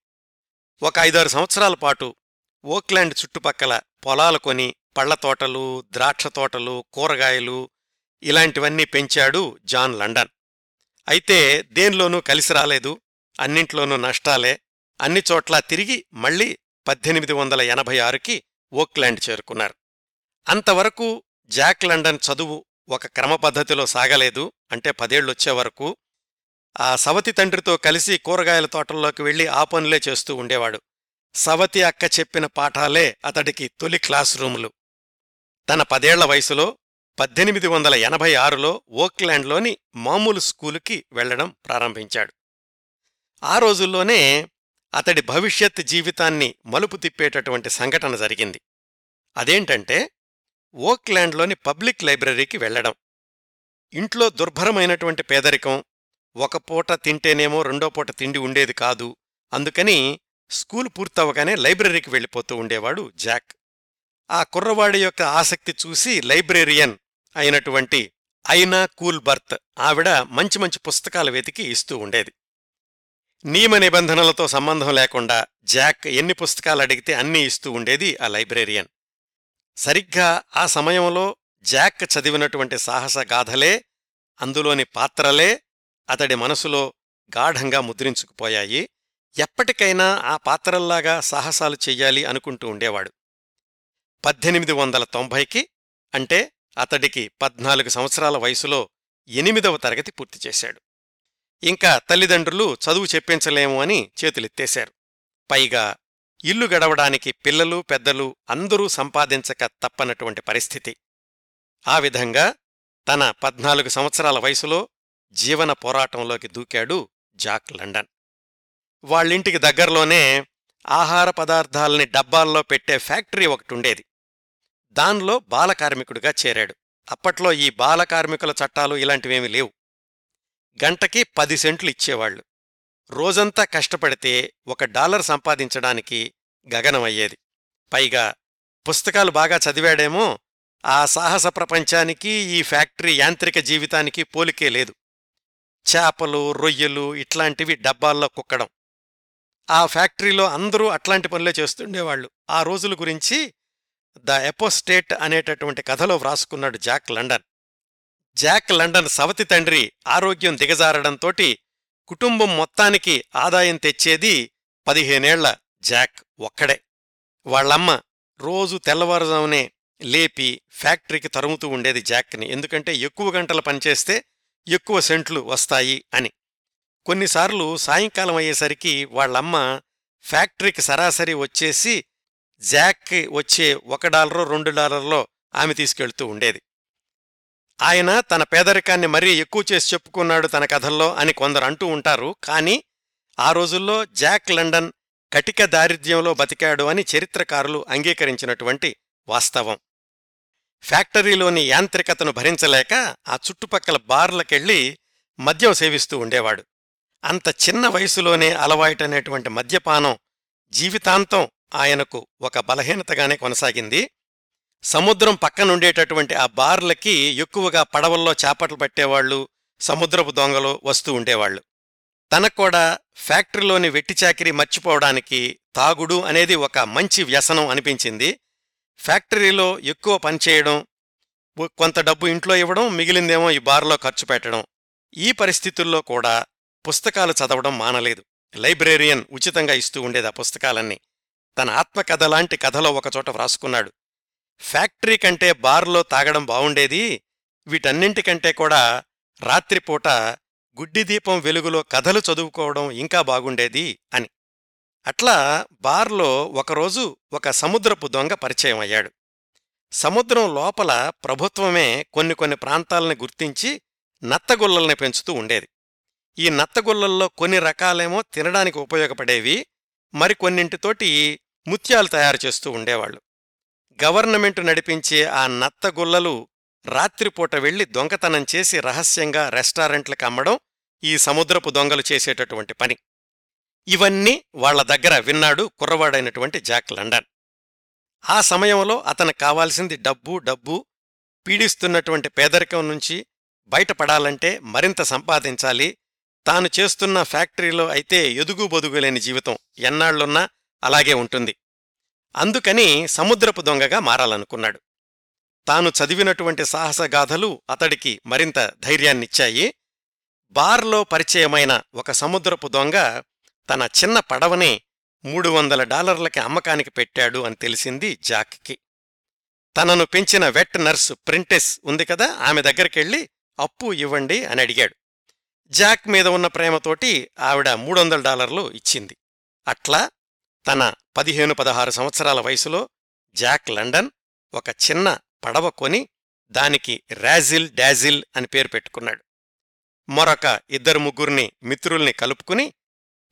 ఒక ఐదారు సంవత్సరాల పాటు ఓక్లాండ్ చుట్టుపక్కల పొలాలు కొని పళ్ళ తోటలు ద్రాక్ష తోటలు కూరగాయలు ఇలాంటివన్నీ పెంచాడు జాన్ లండన్. అయితే దేనిలోనూ కలిసి రాలేదు అన్నింట్లోనూ నష్టాలే. అన్ని చోట్లా తిరిగి మళ్ళీ పద్దెనిమిది వందల ఎనభై ఆరుకి ఓక్లాండ్ చేరుకున్నారు. అంతవరకు జాక్ లండన్ చదువు ఒక క్రమపద్ధతిలో సాగలేదు. అంటే పదేళ్ళొచ్చే వరకు ఆ సవతి తండ్రితో కలిసి కూరగాయల తోటల్లోకి వెళ్ళి ఆ పనులే చేస్తూ ఉండేవాడు. సవతి అక్క చెప్పిన పాఠాలే అతడికి తొలి క్లాస్ రూములు. తన పదేళ్ళ వయసులో పద్దెనిమిది వందల ఎనభై ఆరులో ఓక్లాండ్లోని మామూలు స్కూలుకి వెళ్ళడం ప్రారంభించాడు. ఆ రోజుల్లోనే అతడి భవిష్యత్ జీవితాన్ని మలుపు తిప్పేటటువంటి సంఘటన జరిగింది. అదేంటంటే ఓక్లాండ్లోని పబ్లిక్ లైబ్రరీకి వెళ్ళడం ఇంట్లో దుర్భరమైనటువంటి పేదరికం. ఒక పూట తింటేనేమో రెండో పూట తిండి ఉండేది కాదు. అందుకని స్కూల్ పూర్తవగానే లైబ్రరీకి వెళ్ళిపోతూ ఉండేవాడు జాక్. ఆ కుర్రవాడి యొక్క ఆసక్తి చూసి లైబ్రేరియన్ అయినటువంటి ఐనా కూల్ బర్త్ ఆవిడ మంచి మంచి పుస్తకాలు వెతికి ఇస్తూ ఉండేది. నియమ నిబంధనలతో సంబంధం లేకుండా జాక్ ఎన్ని పుస్తకాలు అడిగితే అన్నీ ఇస్తూ ఉండేది ఆ లైబ్రేరియన్. సరిగ్గా ఆ సమయంలో జాక్ చదివినటువంటి సాహస గాథలే అందులోని పాత్రలే అతడి మనసులో గాఢంగా ముద్రించుకుపోయాయి. ఎప్పటికైనా ఆ పాత్రల్లాగా సాహసాలు చెయ్యాలి అనుకుంటూ ఉండేవాడు. పద్దెనిమిది వందల తొంభైకి అంటే అతడికి పద్నాలుగు సంవత్సరాల వయసులో ఎనిమిదవ తరగతి పూర్తి చేశాడు. ఇంకా తల్లిదండ్రులు చదువు చెప్పించలేము అని చేతులెత్తేశారు. పైగా ఇల్లు గడవడానికి పిల్లలు పెద్దలు అందరూ సంపాదించక తప్పనటువంటి పరిస్థితి. ఆ విధంగా తన పద్నాలుగు సంవత్సరాల వయసులో జీవన పోరాటంలోకి దూకాడు జాక్ లండన్. వాళ్ళింటికి దగ్గరలోనే ఆహార పదార్థాలని డబ్బాల్లో పెట్టే ఫ్యాక్టరీ ఒకటుండేది. దానిలో బాలకార్మికుడిగా చేరాడు. అప్పట్లో ఈ బాలకార్మికుల చట్టాలు ఇలాంటివేమీ లేవు. గంటకి పది సెంట్లు ఇచ్చేవాళ్ళు రోజంతా కష్టపడితే ఒక డాలర్ సంపాదించడానికి గగనమయ్యేది. పైగా పుస్తకాలు బాగా చదివాడేమో ఆ సాహస ప్రపంచానికి ఈ ఫ్యాక్టరీ యాంత్రిక జీవితానికి పోలికే లేదు. చేపలు రొయ్యలు ఇట్లాంటివి డబ్బాల్లో కుక్కడం. ఆ ఫ్యాక్టరీలో అందరూ అట్లాంటి పనులే చేస్తుండేవాళ్ళు ఆ రోజుల గురించి ద ఎపోస్టేట్ అనేటటువంటి కథలో వ్రాసుకున్నాడు జాక్ లండన్. జాక్ లండన్ సవతి తండ్రి ఆరోగ్యం దిగజారడంతోటి కుటుంబం మొత్తానికి ఆదాయం తెచ్చేది పదిహేనేళ్ళ జాక్ ఒక్కడే. వాళ్ళమ్మ రోజు తెల్లవారుజామునే లేపి ఫ్యాక్టరీకి తరుముతూ ఉండేది జాక్ని. ఎందుకంటే ఎక్కువ గంటలు పనిచేస్తే ఎక్కువ సెంట్లు వస్తాయి అని. కొన్నిసార్లు సాయంకాలం అయ్యేసరికి వాళ్ళమ్మ ఫ్యాక్టరీకి సరాసరి వచ్చేసి జాక్ వచ్చే ఒక డాలరో రెండు డాలర్లో ఆమె తీసుకెళ్తూ ఉండేది. ఆయన తన పేదరికాన్ని మరీ ఎక్కువ చేసి చెప్పుకున్నాడు తన కథల్లో అని కొందరు అంటూ ఉంటారు. కానీ ఆ రోజుల్లో జాక్ లండన్ కటిక దారిద్ర్యంలో బతికాడు అని చరిత్రకారులు అంగీకరించినటువంటి వాస్తవం. ఫ్యాక్టరీలోని యాంత్రికతను భరించలేక ఆ చుట్టుపక్కల బార్లకెళ్ళి మద్యం సేవిస్తూ ఉండేవాడు. అంత చిన్న వయసులోనే అలవాయిటనేటువంటి మద్యపానం జీవితాంతం ఆయనకు ఒక బలహీనతగానే కొనసాగింది. సముద్రం పక్కనుండేటటువంటి ఆ బార్లకి ఎక్కువగా పడవల్లో చేపట్లు పట్టేవాళ్ళు సముద్రపు దొంగలు వస్తూ ఉండేవాళ్ళు తనక్కూడా ఫ్యాక్టరీలోని వెట్టిచాకిరి మర్చిపోవడానికి తాగుడు అనేది ఒక మంచి వ్యసనం అనిపించింది. ఫ్యాక్టరీలో ఎక్కువ పనిచేయడం కొంత డబ్బు ఇంట్లో ఇవ్వడం మిగిలిందేమో ఈ బార్లో ఖర్చు పెట్టడం. ఈ పరిస్థితుల్లో కూడా పుస్తకాలు చదవడం మానలేదు. లైబ్రేరియన్ ఉచితంగా ఇస్తూ ఉండేది ఆ పుస్తకాలన్నీ. తన ఆత్మకథ లాంటి కథలో ఒకచోట వ్రాసుకున్నాడు. ఫ్యాక్టరీ కంటే బార్లో తాగడం బావుండేది. వీటన్నింటికంటే కూడా రాత్రిపూట గుడ్డిదీపం వెలుగులో కథలు చదువుకోవడం ఇంకా బాగుండేది అని. అట్లా బార్లో ఒకరోజు ఒక సముద్రపు దొంగ పరిచయం అయ్యాడు. సముద్రం లోపల ప్రభుత్వమే కొన్ని కొన్ని ప్రాంతాలని గుర్తించి నత్తగుల్లల్ని పెంచుతూ ఉండేది. ఈ నత్తగుల్లల్లో కొన్ని రకాలేమో తినడానికి ఉపయోగపడేవి మరికొన్నింటితోటి ముత్యాలు తయారు చేస్తూ ఉండేవాళ్ళు గవర్నమెంటు నడిపించే ఆ నత్తగుల్లలు రాత్రిపూట వెళ్ళి దొంగతనం చేసి రహస్యంగా రెస్టారెంట్లకు అమ్మడం ఈ సముద్రపు దొంగలు చేసేటటువంటి పని. ఇవన్నీ వాళ్ళ దగ్గర విన్నాడు కుర్రవాడైనటువంటి జాక్ లండన్. ఆ సమయంలో అతను కావాల్సింది డబ్బు డబ్బు పీడిస్తున్నటువంటి పేదరికం నుంచి బయటపడాలంటే మరింత సంపాదించాలి. తాను చేస్తున్న ఫ్యాక్టరీలో అయితే ఎదుగు బొదుగులేని జీవితం ఎన్నాళ్ళున్నా అలాగే ఉంటుంది. అందుకని సముద్రపు దొంగగా మారాలనుకున్నాడు. తాను చదివినటువంటి సాహసగాథలు అతడికి మరింత ధైర్యాన్నిచ్చాయి. బార్లో పరిచయమైన ఒక సముద్రపు దొంగ తన చిన్న పడవని మూడు వందల డాలర్లకి అమ్మకానికి పెట్టాడు అని తెలిసింది జాక్కి. తనను పెంచిన వెట్ నర్సు ప్రింటెస్ ఉంది కదా ఆమె దగ్గరికెళ్ళి అప్పు ఇవ్వండి అని అడిగాడు. జాక్ మీద ఉన్న ప్రేమతోటి ఆవిడ మూడొందల డాలర్లు ఇచ్చింది. అట్లా తన పదిహేను పదహారు సంవత్సరాల వయసులో జాక్ లండన్ ఒక చిన్న పడవ కొని దానికి రాజిల్ డాజిల్ అని పేరు పెట్టుకున్నాడు. మరొక ఇద్దరు ముగ్గురిని మిత్రుల్ని కలుపుకుని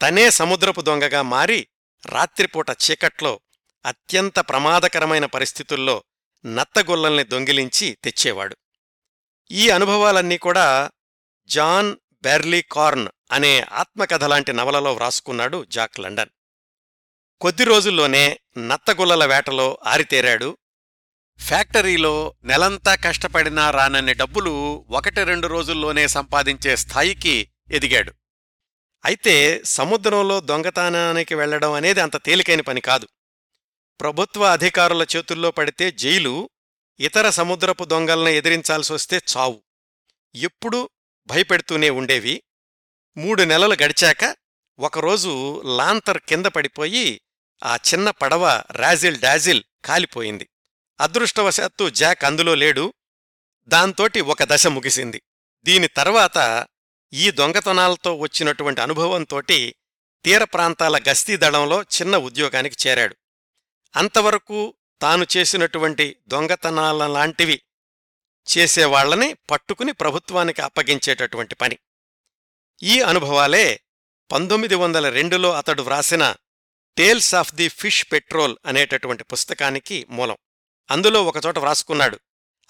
తనే సముద్రపు దొంగగా మారి రాత్రిపూట చీకట్లో అత్యంత ప్రమాదకరమైన పరిస్థితుల్లో నత్తగొల్లల్ని దొంగిలించి తెచ్చేవాడు. ఈ అనుభవాలన్నీ కూడా జాన్ బెర్లీ కార్న్ అనే ఆత్మకథలాంటి నవలలో వ్రాసుకున్నాడు జాక్ లండన్. కొద్ది రోజుల్లోనే నత్తగుల్లల వేటలో ఆరితేరాడు. ఫ్యాక్టరీలో నెలంతా కష్టపడినా రానన్ని డబ్బులు ఒకటి రెండు రోజుల్లోనే సంపాదించే స్థాయికి ఎదిగాడు. అయితే సముద్రంలో దొంగతనానికి వెళ్ళడం అనేది అంత తేలికైన పని కాదు. ప్రభుత్వ అధికారుల చేతుల్లో పడితే జైలు ఇతర సముద్రపు దొంగల్ని ఎదిరించాల్సొస్తే చావు. ఎప్పుడూ భయపెడుతూనే ఉండేవి. మూడు నెలలు గడిచాక ఒకరోజు లాంతర్ కింద పడిపోయి ఆ చిన్న పడవ రాజిల్ డాజిల్ కాలిపోయింది. అదృష్టవశాత్తు జాక్ అందులో లేడు. దాంతోటి ఒక దశ ముగిసింది. దీని తర్వాత ఈ దొంగతనాలతో వచ్చినటువంటి అనుభవంతోటి తీర ప్రాంతాల గస్తీ దళంలో చిన్న ఉద్యోగానికి చేరాడు. అంతవరకు తాను చేసినటువంటి దొంగతనాల లాంటివి చేసేవాళ్ళని పట్టుకుని ప్రభుత్వానికి అప్పగించేటటువంటి పని. ఈ అనుభవాలే పంతొమ్మిది వందల రెండులో అతడు వ్రాసిన tales of the fish patrol అనేటటువంటి పుస్తకానికి మూలం. అందులో ఒకచోట వ్రాసుకున్నాడు.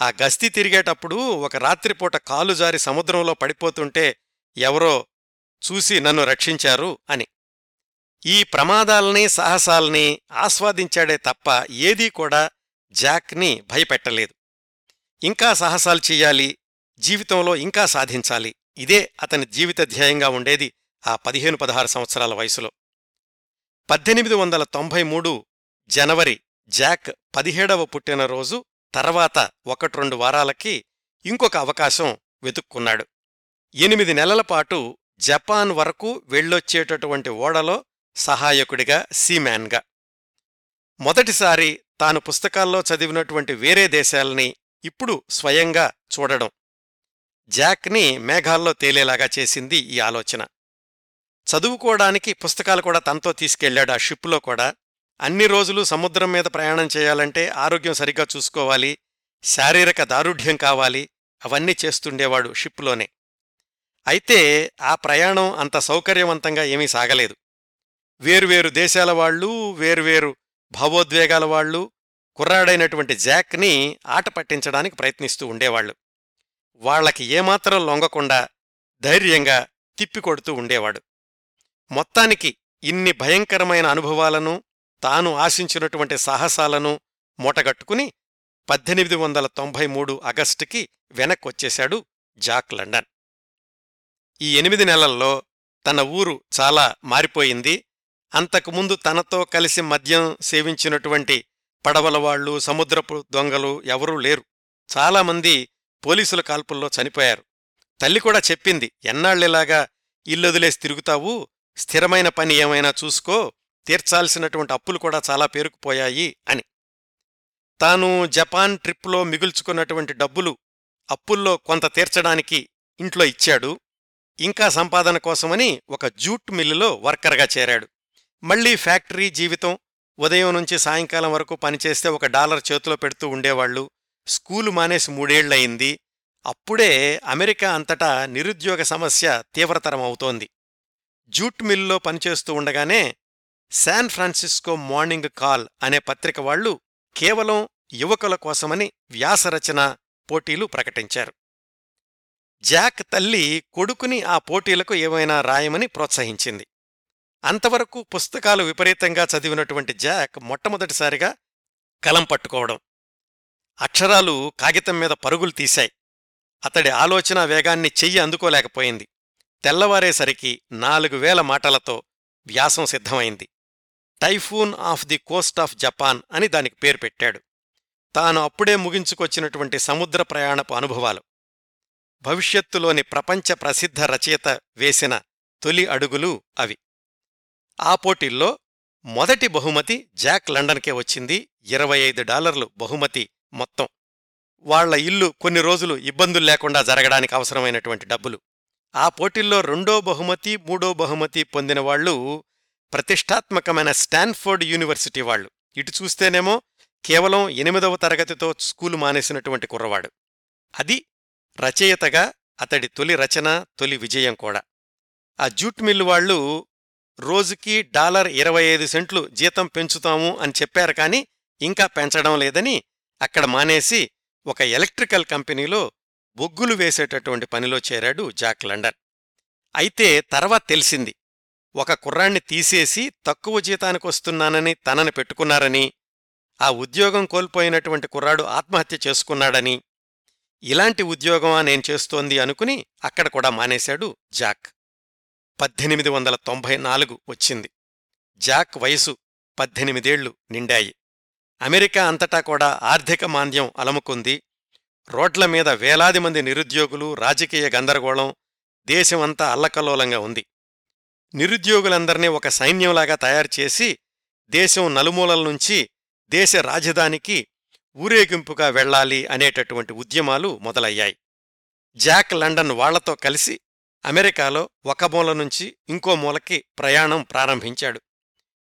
ఆ గస్తీ తిరిగేటప్పుడు ఒక రాత్రిపూట కాలు జారి సముద్రంలో పడిపోతుంటే ఎవరో చూసి నన్ను రక్షించారు అని. ఈ ప్రమాదాల్ని సాహసాల్ని ఆస్వాదించాడే తప్ప ఏదీ కూడా జాక్ని భయపెట్టలేదు. ఇంకా సాహసాలు చెయ్యాలి జీవితంలో ఇంకా సాధించాలి. ఇదే అతని జీవిత ధ్యేయంగా ఉండేది ఆ పదిహేను పదహారు సంవత్సరాల వయసులో. పద్దెనిమిది వందల తొంభై మూడు జనవరి జాక్ పదిహేడవ పుట్టినరోజు తర్వాత ఒకట్రెండు వారాలకి ఇంకొక అవకాశం వెతుక్కున్నాడు. ఎనిమిది నెలల పాటు జపాన్ వరకు వెళ్ళొచ్చేటటువంటి ఓడలో సహాయకుడిగా సీమ్యాన్గా. మొదటిసారి తాను పుస్తకాల్లో చదివినటువంటి వేరే దేశాల్ని ఇప్పుడు స్వయంగా చూడడం. జాక్ని మేఘాల్లో తేలేలాగా చేసింది ఈ ఆలోచన. చదువుకోవడానికి పుస్తకాలు కూడా తనతో తీసుకెళ్ళాడు ఆ షిప్లో కూడా అన్ని రోజులు సముద్రం మీద ప్రయాణం చేయాలంటే ఆరోగ్యం సరిగ్గా చూసుకోవాలి. శారీరక దారుఢ్యం కావాలి. అవన్నీ చేస్తుండేవాడు షిప్లోనే. అయితే ఆ ప్రయాణం అంత సౌకర్యవంతంగా ఏమీ సాగలేదు. వేరువేరు దేశాల వాళ్ళు వేరువేరు భావోద్వేగాల వాళ్ళు కుర్రాడైనటువంటి జాక్ని ఆట పట్టించడానికి ప్రయత్నిస్తూ ఉండేవాళ్ళు వాళ్ళకి ఏమాత్రం లొంగకుండా ధైర్యంగా తిప్పికొడుతూ ఉండేవాడు. మొత్తానికి ఇన్ని భయంకరమైన అనుభవాలను తాను ఆశించినటువంటి సాహసాలను మూటగట్టుకుని పద్దెనిమిది వందల తొంభై మూడు ఆగస్టుకి వెనక్కొచ్చేశాడు జాక్ లండన్. ఈ ఎనిమిది నెలల్లో తన ఊరు చాలా మారిపోయింది. అంతకుముందు తనతో కలిసి మద్యం సేవించినటువంటి పడవలవాళ్ళు సముద్రపు దొంగలు ఎవరూ లేరు. చాలామంది పోలీసుల కాల్పుల్లో చనిపోయారు. తల్లి కూడా చెప్పింది ఎన్నాళ్ళిలాగా ఇల్లొదిలేసి తిరుగుతావు? స్థిరమైన పని ఏమైనా చూసుకో తీర్చాల్సినటువంటి అప్పులు కూడా చాలా పేరుకుపోయాయి అని. తాను జపాన్ ట్రిప్లో మిగుల్చుకున్నటువంటి డబ్బులు అప్పుల్లో కొంత తీర్చడానికి ఇంట్లో ఇచ్చాడు. ఇంకా సంపాదన కోసమని ఒక జూట్ మిల్లులో వర్కర్గా చేరాడు. మళ్ళీ ఫ్యాక్టరీ జీవితం ఉదయం నుంచి సాయంకాలం వరకు పనిచేస్తే ఒక డాలర్ చేతిలో పెడుతూ ఉండేవాళ్ళు స్కూలు మానేసి మూడేళ్ళయింది అప్పుడే అమెరికా అంతటా నిరుద్యోగ సమస్య తీవ్రతరం అవుతోంది. జూట్ మిల్లో పనిచేస్తూ ఉండగానే శాన్ ఫ్రాన్సిస్కో మార్నింగ్ కాల్ అనే పత్రిక వాళ్ళు కేవలం యువకుల కోసమని వ్యాసరచన పోటీలు ప్రకటించారు. జాక్ తల్లి కొడుకుని ఆ పోటీలకు ఏమైనా రాయమని ప్రోత్సహించింది. అంతవరకు పుస్తకాలు విపరీతంగా చదివినటువంటి జాక్ మొట్టమొదటిసారిగా కలం పట్టుకోవడం. అక్షరాలు కాగితం మీద పరుగులు తీశాయి. అతడి ఆలోచన వేగాన్ని చెయ్యి అందుకోలేకపోయింది. తెల్లవారేసరికి నాలుగు వేల మాటలతో వ్యాసం సిద్ధమైంది. Typhoon off the coast of Japan అని దానికి పేరు పెట్టాడు. తాను అప్పుడే ముగించుకొచ్చినటువంటి సముద్ర ప్రయాణపు అనుభవాలు. భవిష్యత్తులోని ప్రపంచ ప్రసిద్ధ రచయిత వేసిన తొలి అడుగులు అవి. ఆ పోటీల్లో మొదటి బహుమతి జాక్ లండన్కే వచ్చింది. ఇరవై ఐదు డాలర్లు బహుమతి మొత్తం. వాళ్ళ ఇల్లు కొన్ని రోజులు ఇబ్బందులు లేకుండా జరగడానికి అవసరమైనటువంటి డబ్బులు. ఆ పోటీల్లో రెండో బహుమతి మూడో బహుమతి పొందిన వాళ్ళు ప్రతిష్టాత్మకమైన స్టాన్ఫోర్డ్ యూనివర్సిటీ వాళ్ళు. ఇటు చూస్తేనేమో కేవలం ఎనిమిదవ తరగతితో స్కూలు మానేసినటువంటి కుర్రవాడు. అది రచయితగా అతడి తొలి రచన తొలి విజయం కూడా. ఆ జూట్ మిల్లు వాళ్ళు రోజుకి డాలర్ ఇరవై ఐదు సెంట్లు జీతం పెంచుతాము అని చెప్పారు కాని ఇంకా పెంచడం లేదని అక్కడ మానేసి ఒక ఎలక్ట్రికల్ కంపెనీలో బొగ్గులు వేసేటటువంటి పనిలో చేరాడు జాక్ లండన్. అయితే తర్వాత తెలిసింది ఒక కుర్రాణ్ణి తీసేసి తక్కువ జీతానికొస్తున్నానని తనని పెట్టుకున్నారని ఆ ఉద్యోగం కోల్పోయినటువంటి కుర్రాడు ఆత్మహత్య చేసుకున్నాడని ఇలాంటి ఉద్యోగమా నేను చేస్తోంది అనుకుని అక్కడ కూడా మానేశాడు జాక్. పద్దెనిమిది వందల తొంభై నాలుగు వచ్చింది. జాక్ వయసు పద్దెనిమిదేళ్ళు నిండాయి. అమెరికా అంతటా కూడా ఆర్థిక మాంద్యం అలముకుంది రోడ్ల మీద వేలాది మంది నిరుద్యోగులు రాజకీయ గందరగోళం దేశమంతా అల్లకల్లోలంగా ఉంది. నిరుద్యోగులందర్నీ ఒక సైన్యంలాగా తయారుచేసి దేశం నలుమూలల నుంచి దేశ రాజధానికి ఊరేగింపుగా వెళ్ళాలి అనేటటువంటి ఉద్యమాలు మొదలయ్యాయి. జాక్ లండన్ వాళ్ళతో కలిసి అమెరికాలో ఒక మూల నుంచి ఇంకో మూలకి ప్రయాణం ప్రారంభించాడు.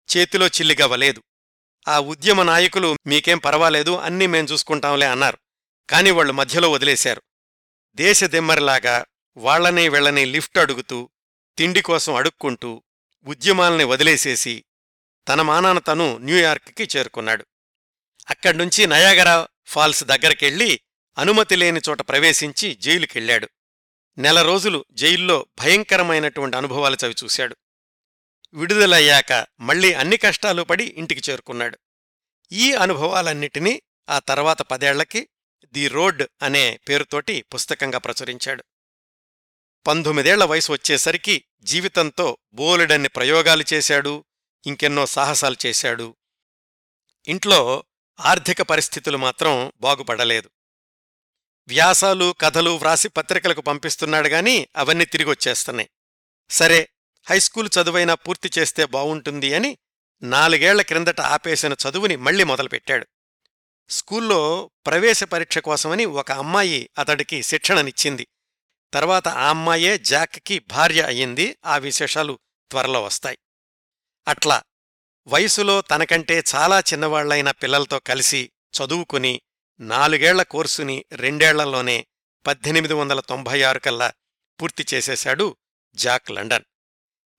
చేతిలో చిల్లిగవ్వలేదు ఆ ఉద్యమ నాయకులు మీకేం పర్వాలేదు అన్నీ మేం చూసుకుంటాంలే అన్నారు. కాని వాళ్ళు మధ్యలో వదిలేశారు. దేశదెమ్మరిలాగా వాళ్ళనే వెళ్ళనే లిఫ్ట్ అడుగుతూ తిండి కోసం అడుక్కుంటూ ఉద్యమాల్ని వదిలేసేసి తన మానాన తను న్యూయార్క్కి చేరుకున్నాడు. అక్కడ్నుంచి నయాగరా ఫాల్స్ దగ్గరకెళ్ళి అనుమతి లేని చోట ప్రవేశించి జైలుకెళ్ళాడు. నెల రోజులు జైల్లో భయంకరమైనటువంటి అనుభవాలు చవిచూశాడు విడుదలయ్యాక మళ్ళీ అన్ని కష్టాలు పడి ఇంటికి చేరుకున్నాడు. ఈ అనుభవాలన్నిటినీ ఆ తర్వాత పదేళ్ళకి ది రోడ్ అనే పేరుతోటి పుస్తకంగా ప్రచురించాడు. పంతొమ్మిదేళ్ళ వయసు వచ్చేసరికి జీవితంతో బోలెడన్ని ప్రయోగాలు చేశాడు ఇంకెన్నో సాహసాలు చేశాడు. ఇంట్లో ఆర్థిక పరిస్థితులు మాత్రం బాగుపడలేదు. వ్యాసాలు కథలు వ్రాసి పత్రికలకు పంపిస్తున్నాడు గాని అవన్నీ తిరిగొచ్చేస్తున్నాయి. సరే హైస్కూల్ చదువైనా పూర్తి చేస్తే బావుంటుంది అని నాలుగేళ్ళ క్రిందట ఆపేసిన చదువుని మళ్ళీ మొదలుపెట్టాడు. స్కూల్లో ప్రవేశ పరీక్ష కోసమని ఒక అమ్మాయి అతడికి శిక్షణనిచ్చింది. తర్వాత ఆ అమ్మాయే జాక్కి భార్య అయ్యింది. ఆ విశేషాలు త్వరలో వస్తాయి. అట్లా వయసులో తనకంటే చాలా చిన్నవాళ్ళైన పిల్లలతో కలిసి చదువుకుని నాలుగేళ్ళ కోర్సుని రెండేళ్ళలోనే పద్దెనిమిది వందల తొంభై ఆరు కల్లా పూర్తి చేసేశాడు జాక్ లండన్.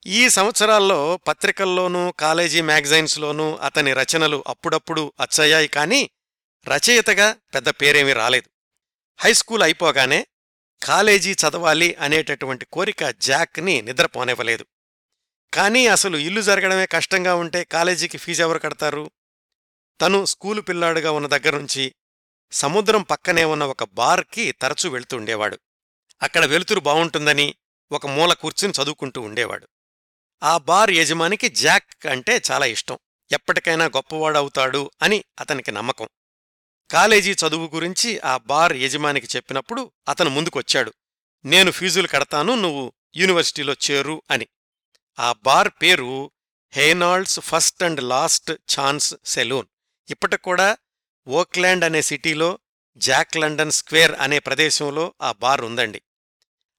ఈ సంవత్సరాల్లో పత్రికల్లోనూ కాలేజీ మ్యాగజైన్స్లోనూ అతని రచనలు అప్పుడప్పుడు అచ్చయ్యాయి కాని రచయితగా పెద్ద పేరేమీ రాలేదు. హైస్కూల్ అయిపోగానే కాలేజీ చదవాలి అనేటటువంటి కోరిక జాక్ని నిద్రపోనివ్వలేదు కానీ అసలు ఇల్లు జరగడమే కష్టంగా ఉంటే కాలేజీకి ఫీజు ఎవరు కడతారు? తను స్కూలు పిల్లాడుగా ఉన్న దగ్గరుంచి సముద్రం పక్కనే ఉన్న ఒక బార్కి తరచూ వెళ్తుండేవాడు అక్కడ వెలుతురు బావుంటుందని ఒక మూల కూర్చుని చదువుకుంటూ ఉండేవాడు. ఆ బార్ యజమానికి జాక్ అంటే చాలా ఇష్టం. ఎప్పటికైనా గొప్పవాడవుతాడు అని అతనికి నమ్మకం. కాలేజీ చదువు గురించి ఆ బార్ యజమానికి చెప్పినప్పుడు అతను ముందుకొచ్చాడు. నేను ఫీజులు కడతాను నువ్వు యూనివర్సిటీలో చేరు అని. ఆ బార్ పేరు Heinold's first and last chance saloon. ఇప్పటికూడా Oakland అనే సిటీలో జాక్ లండన్ స్క్వేర్ అనే ప్రదేశంలో ఆ బార్ ఉందండి.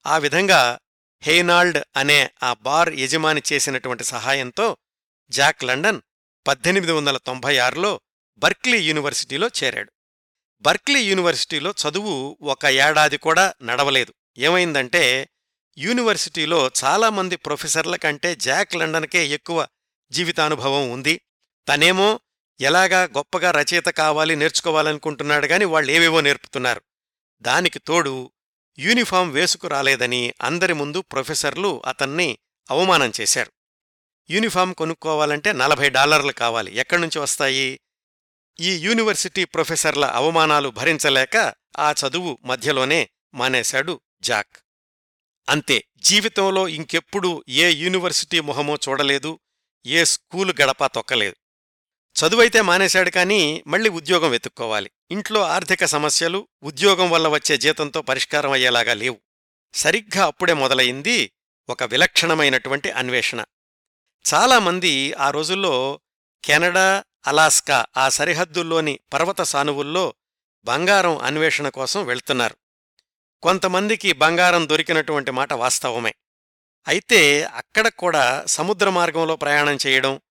ఆ విధంగా హెయినాల్డ్ అనే ఆ బార్ యజమాని చేసినటువంటి సహాయంతో జాక్ లండన్ పద్దెనిమిది వందల తొంభై ఆరులో బర్క్లీ యూనివర్సిటీలో చేరాడు. బర్క్లీ యూనివర్సిటీలో చదువు ఒక ఏడాది కూడా నడవలేదు. ఏమైందంటే యూనివర్సిటీలో చాలామంది ప్రొఫెసర్ల కంటే జాక్ లండన్కే ఎక్కువ జీవితానుభవం ఉంది. తనేమో ఎలాగా గొప్పగా రచయిత కావాలి నేర్చుకోవాలనుకుంటున్నాడు గాని వాళ్ళేవేవో నేర్పుతున్నారు. దానికి తోడు యూనిఫాం వేసుకురాలేదని అందరి ముందు ప్రొఫెసర్లు అతన్ని అవమానం చేశారు. యూనిఫాం కొనుక్కోవాలంటే నలభై డాలర్లు కావాలి. ఎక్కడ్నుంచి వస్తాయి? ఈ యూనివర్సిటీ ప్రొఫెసర్ల అవమానాలు భరించలేక ఆ చదువు మధ్యలోనే మానేశాడు జాక్. అంతే జీవితంలో ఇంకెప్పుడూ ఏ యూనివర్సిటీ మొహమో చూడలేదు ఏ స్కూలు గడప తొక్కలేదు. చదువైతే మానేశాడు కానీ మళ్ళీ ఉద్యోగం వెతుక్కోవాలి. ఇంట్లో ఆర్థిక సమస్యలు ఉద్యోగం వల్ల వచ్చే జీతంతో పరిష్కారం అయ్యేలాగా లేవు. సరిగ్గా అప్పుడే మొదలయింది ఒక విలక్షణమైనటువంటి అన్వేషణ. చాలామంది ఆ రోజుల్లో కెనడా అలాస్కా ఆ సరిహద్దుల్లోని పర్వత సానువుల్లో బంగారం అన్వేషణ కోసం వెళ్తున్నారు. కొంతమందికి బంగారం దొరికినటువంటి మాట వాస్తవమే. అయితే అక్కడ కూడా సముద్ర మార్గంలో ప్రయాణం చేయడం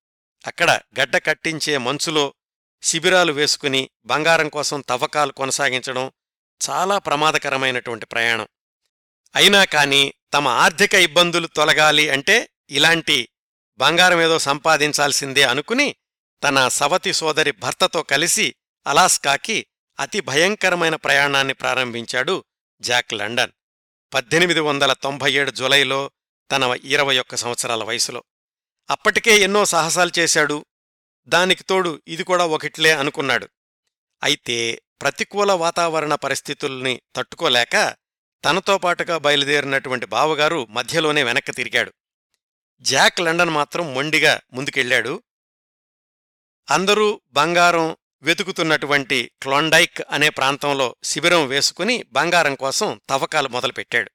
అక్కడ గడ్డ కట్టించే మంచులో శిబిరాలు వేసుకుని బంగారం కోసం తవ్వకాలు కొనసాగించడం చాలా ప్రమాదకరమైనటువంటి ప్రయాణం. అయినా కాని తమ ఆర్థిక ఇబ్బందులు తొలగాలి అంటే ఇలాంటి బంగారం ఏదో సంపాదించాల్సిందే అనుకుని తన సవతి సోదరి భర్తతో కలిసి అలాస్కాకి అతి భయంకరమైన ప్రయాణాన్ని ప్రారంభించాడు జాక్ లండన్. పద్దెనిమిది వందల తొంభై ఏడు జులైలో తన ఇరవై ఒక్క సంవత్సరాల వయసులో. అప్పటికే ఎన్నో సాహసాలు చేశాడు. దానికి తోడు ఇది కూడా ఒకట్లే అనుకున్నాడు. అయితే ప్రతికూల వాతావరణ పరిస్థితుల్ని తట్టుకోలేక తనతో పాటుగా బయలుదేరినటువంటి బావగారు మధ్యలోనే వెనక్కి తిరిగాడు. జాక్ లండన్ మాత్రం మొండిగా ముందుకెళ్ళాడు. అందరూ బంగారం వెతుకుతున్నటువంటి క్లోండైక్ అనే ప్రాంతంలో శిబిరం వేసుకుని బంగారం కోసం తవ్వకాలు మొదలుపెట్టాడు.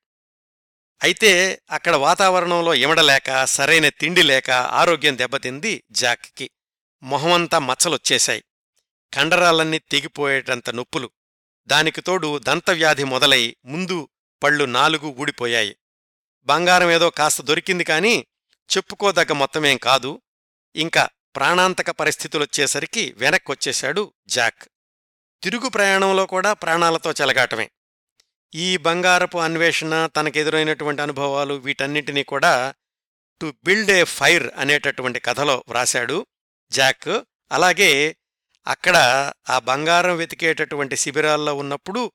అయితే అక్కడ వాతావరణంలో ఇమడలేక సరైన తిండి లేక ఆరోగ్యం దెబ్బతింది జాక్కి. మొహమంతా మచ్చలొచ్చేశాయి. కండరాలన్నీ తెగిపోయేటంత నొప్పులు. దానికి తోడు దంతవ్యాధి మొదలై ముందు పళ్ళు నాలుగు ఊడిపోయాయి. బంగారం ఏదో కాస్త దొరికింది కాని చెప్పుకోదగ్గ మొత్తమేం కాదు. ఇంకా ప్రాణాంతక పరిస్థితులొచ్చేసరికి వెనక్కొచ్చేశాడు జాక్. తిరుగు ప్రయాణంలో కూడా ప్రాణాలతో చెలగాటమే. ఈ బంగారపు అన్వేషణ తనకెదురైనటువంటి అనుభవాలు వీటన్నింటినీ కూడా టు బిల్డ్ ఏ ఫైర్ అనేటటువంటి కథలో వ్రాశాడు జాక్. అలాగే అక్కడ ఆ బంగారం వెతికేటటువంటి శిబిరాల్లో ఉన్నప్పుడు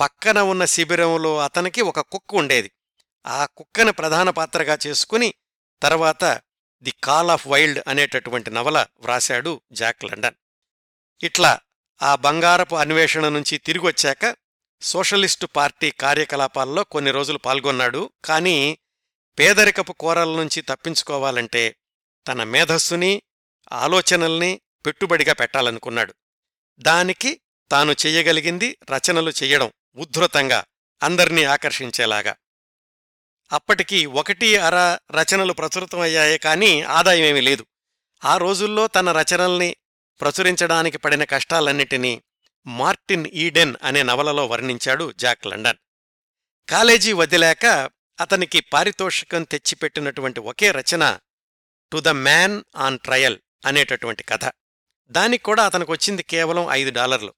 పక్కన ఉన్న శిబిరంలో అతనికి ఒక కుక్క ఉండేది. ఆ కుక్కను ప్రధాన పాత్రగా చేసుకుని తర్వాత ది కాల్ ఆఫ్ వైల్డ్ అనేటటువంటి నవల వ్రాశాడు జాక్ లండన్. ఇట్లా ఆ బంగారపు అన్వేషణ నుంచి తిరిగొచ్చాక సోషలిస్టు పార్టీ కార్యకలాపాల్లో కొన్ని రోజులు పాల్గొన్నాడు. కానీ పేదరికపు కోరల నుంచి తప్పించుకోవాలంటే తన మేధస్సుని ఆలోచనల్ని పెట్టుబడిగా పెట్టాలనుకున్నాడు. దానికి తాను చెయ్యగలిగింది రచనలు చెయ్యడం ఉద్ధృతంగా అందర్నీ ఆకర్షించేలాగా. అప్పటికి ఒకటి అర రచనలు ప్రచురితమయ్యాయే కాని ఆదాయమేమీ లేదు. ఆ రోజుల్లో తన రచనల్ని ప్రచురించడానికి పడిన కష్టాలన్నిటినీ మార్టిన్ ఈడెన్ అనే నవలలో వర్ణించాడు జాక్ లండన్. కాలేజీ వదిలాక అతనికి పారితోషికం తెచ్చిపెట్టినటువంటి ఒకే రచన to the man on trial అనేటటువంటి కథ. దానికి కూడా అతనికొచ్చింది కేవలం ఐదు డాలర్లు.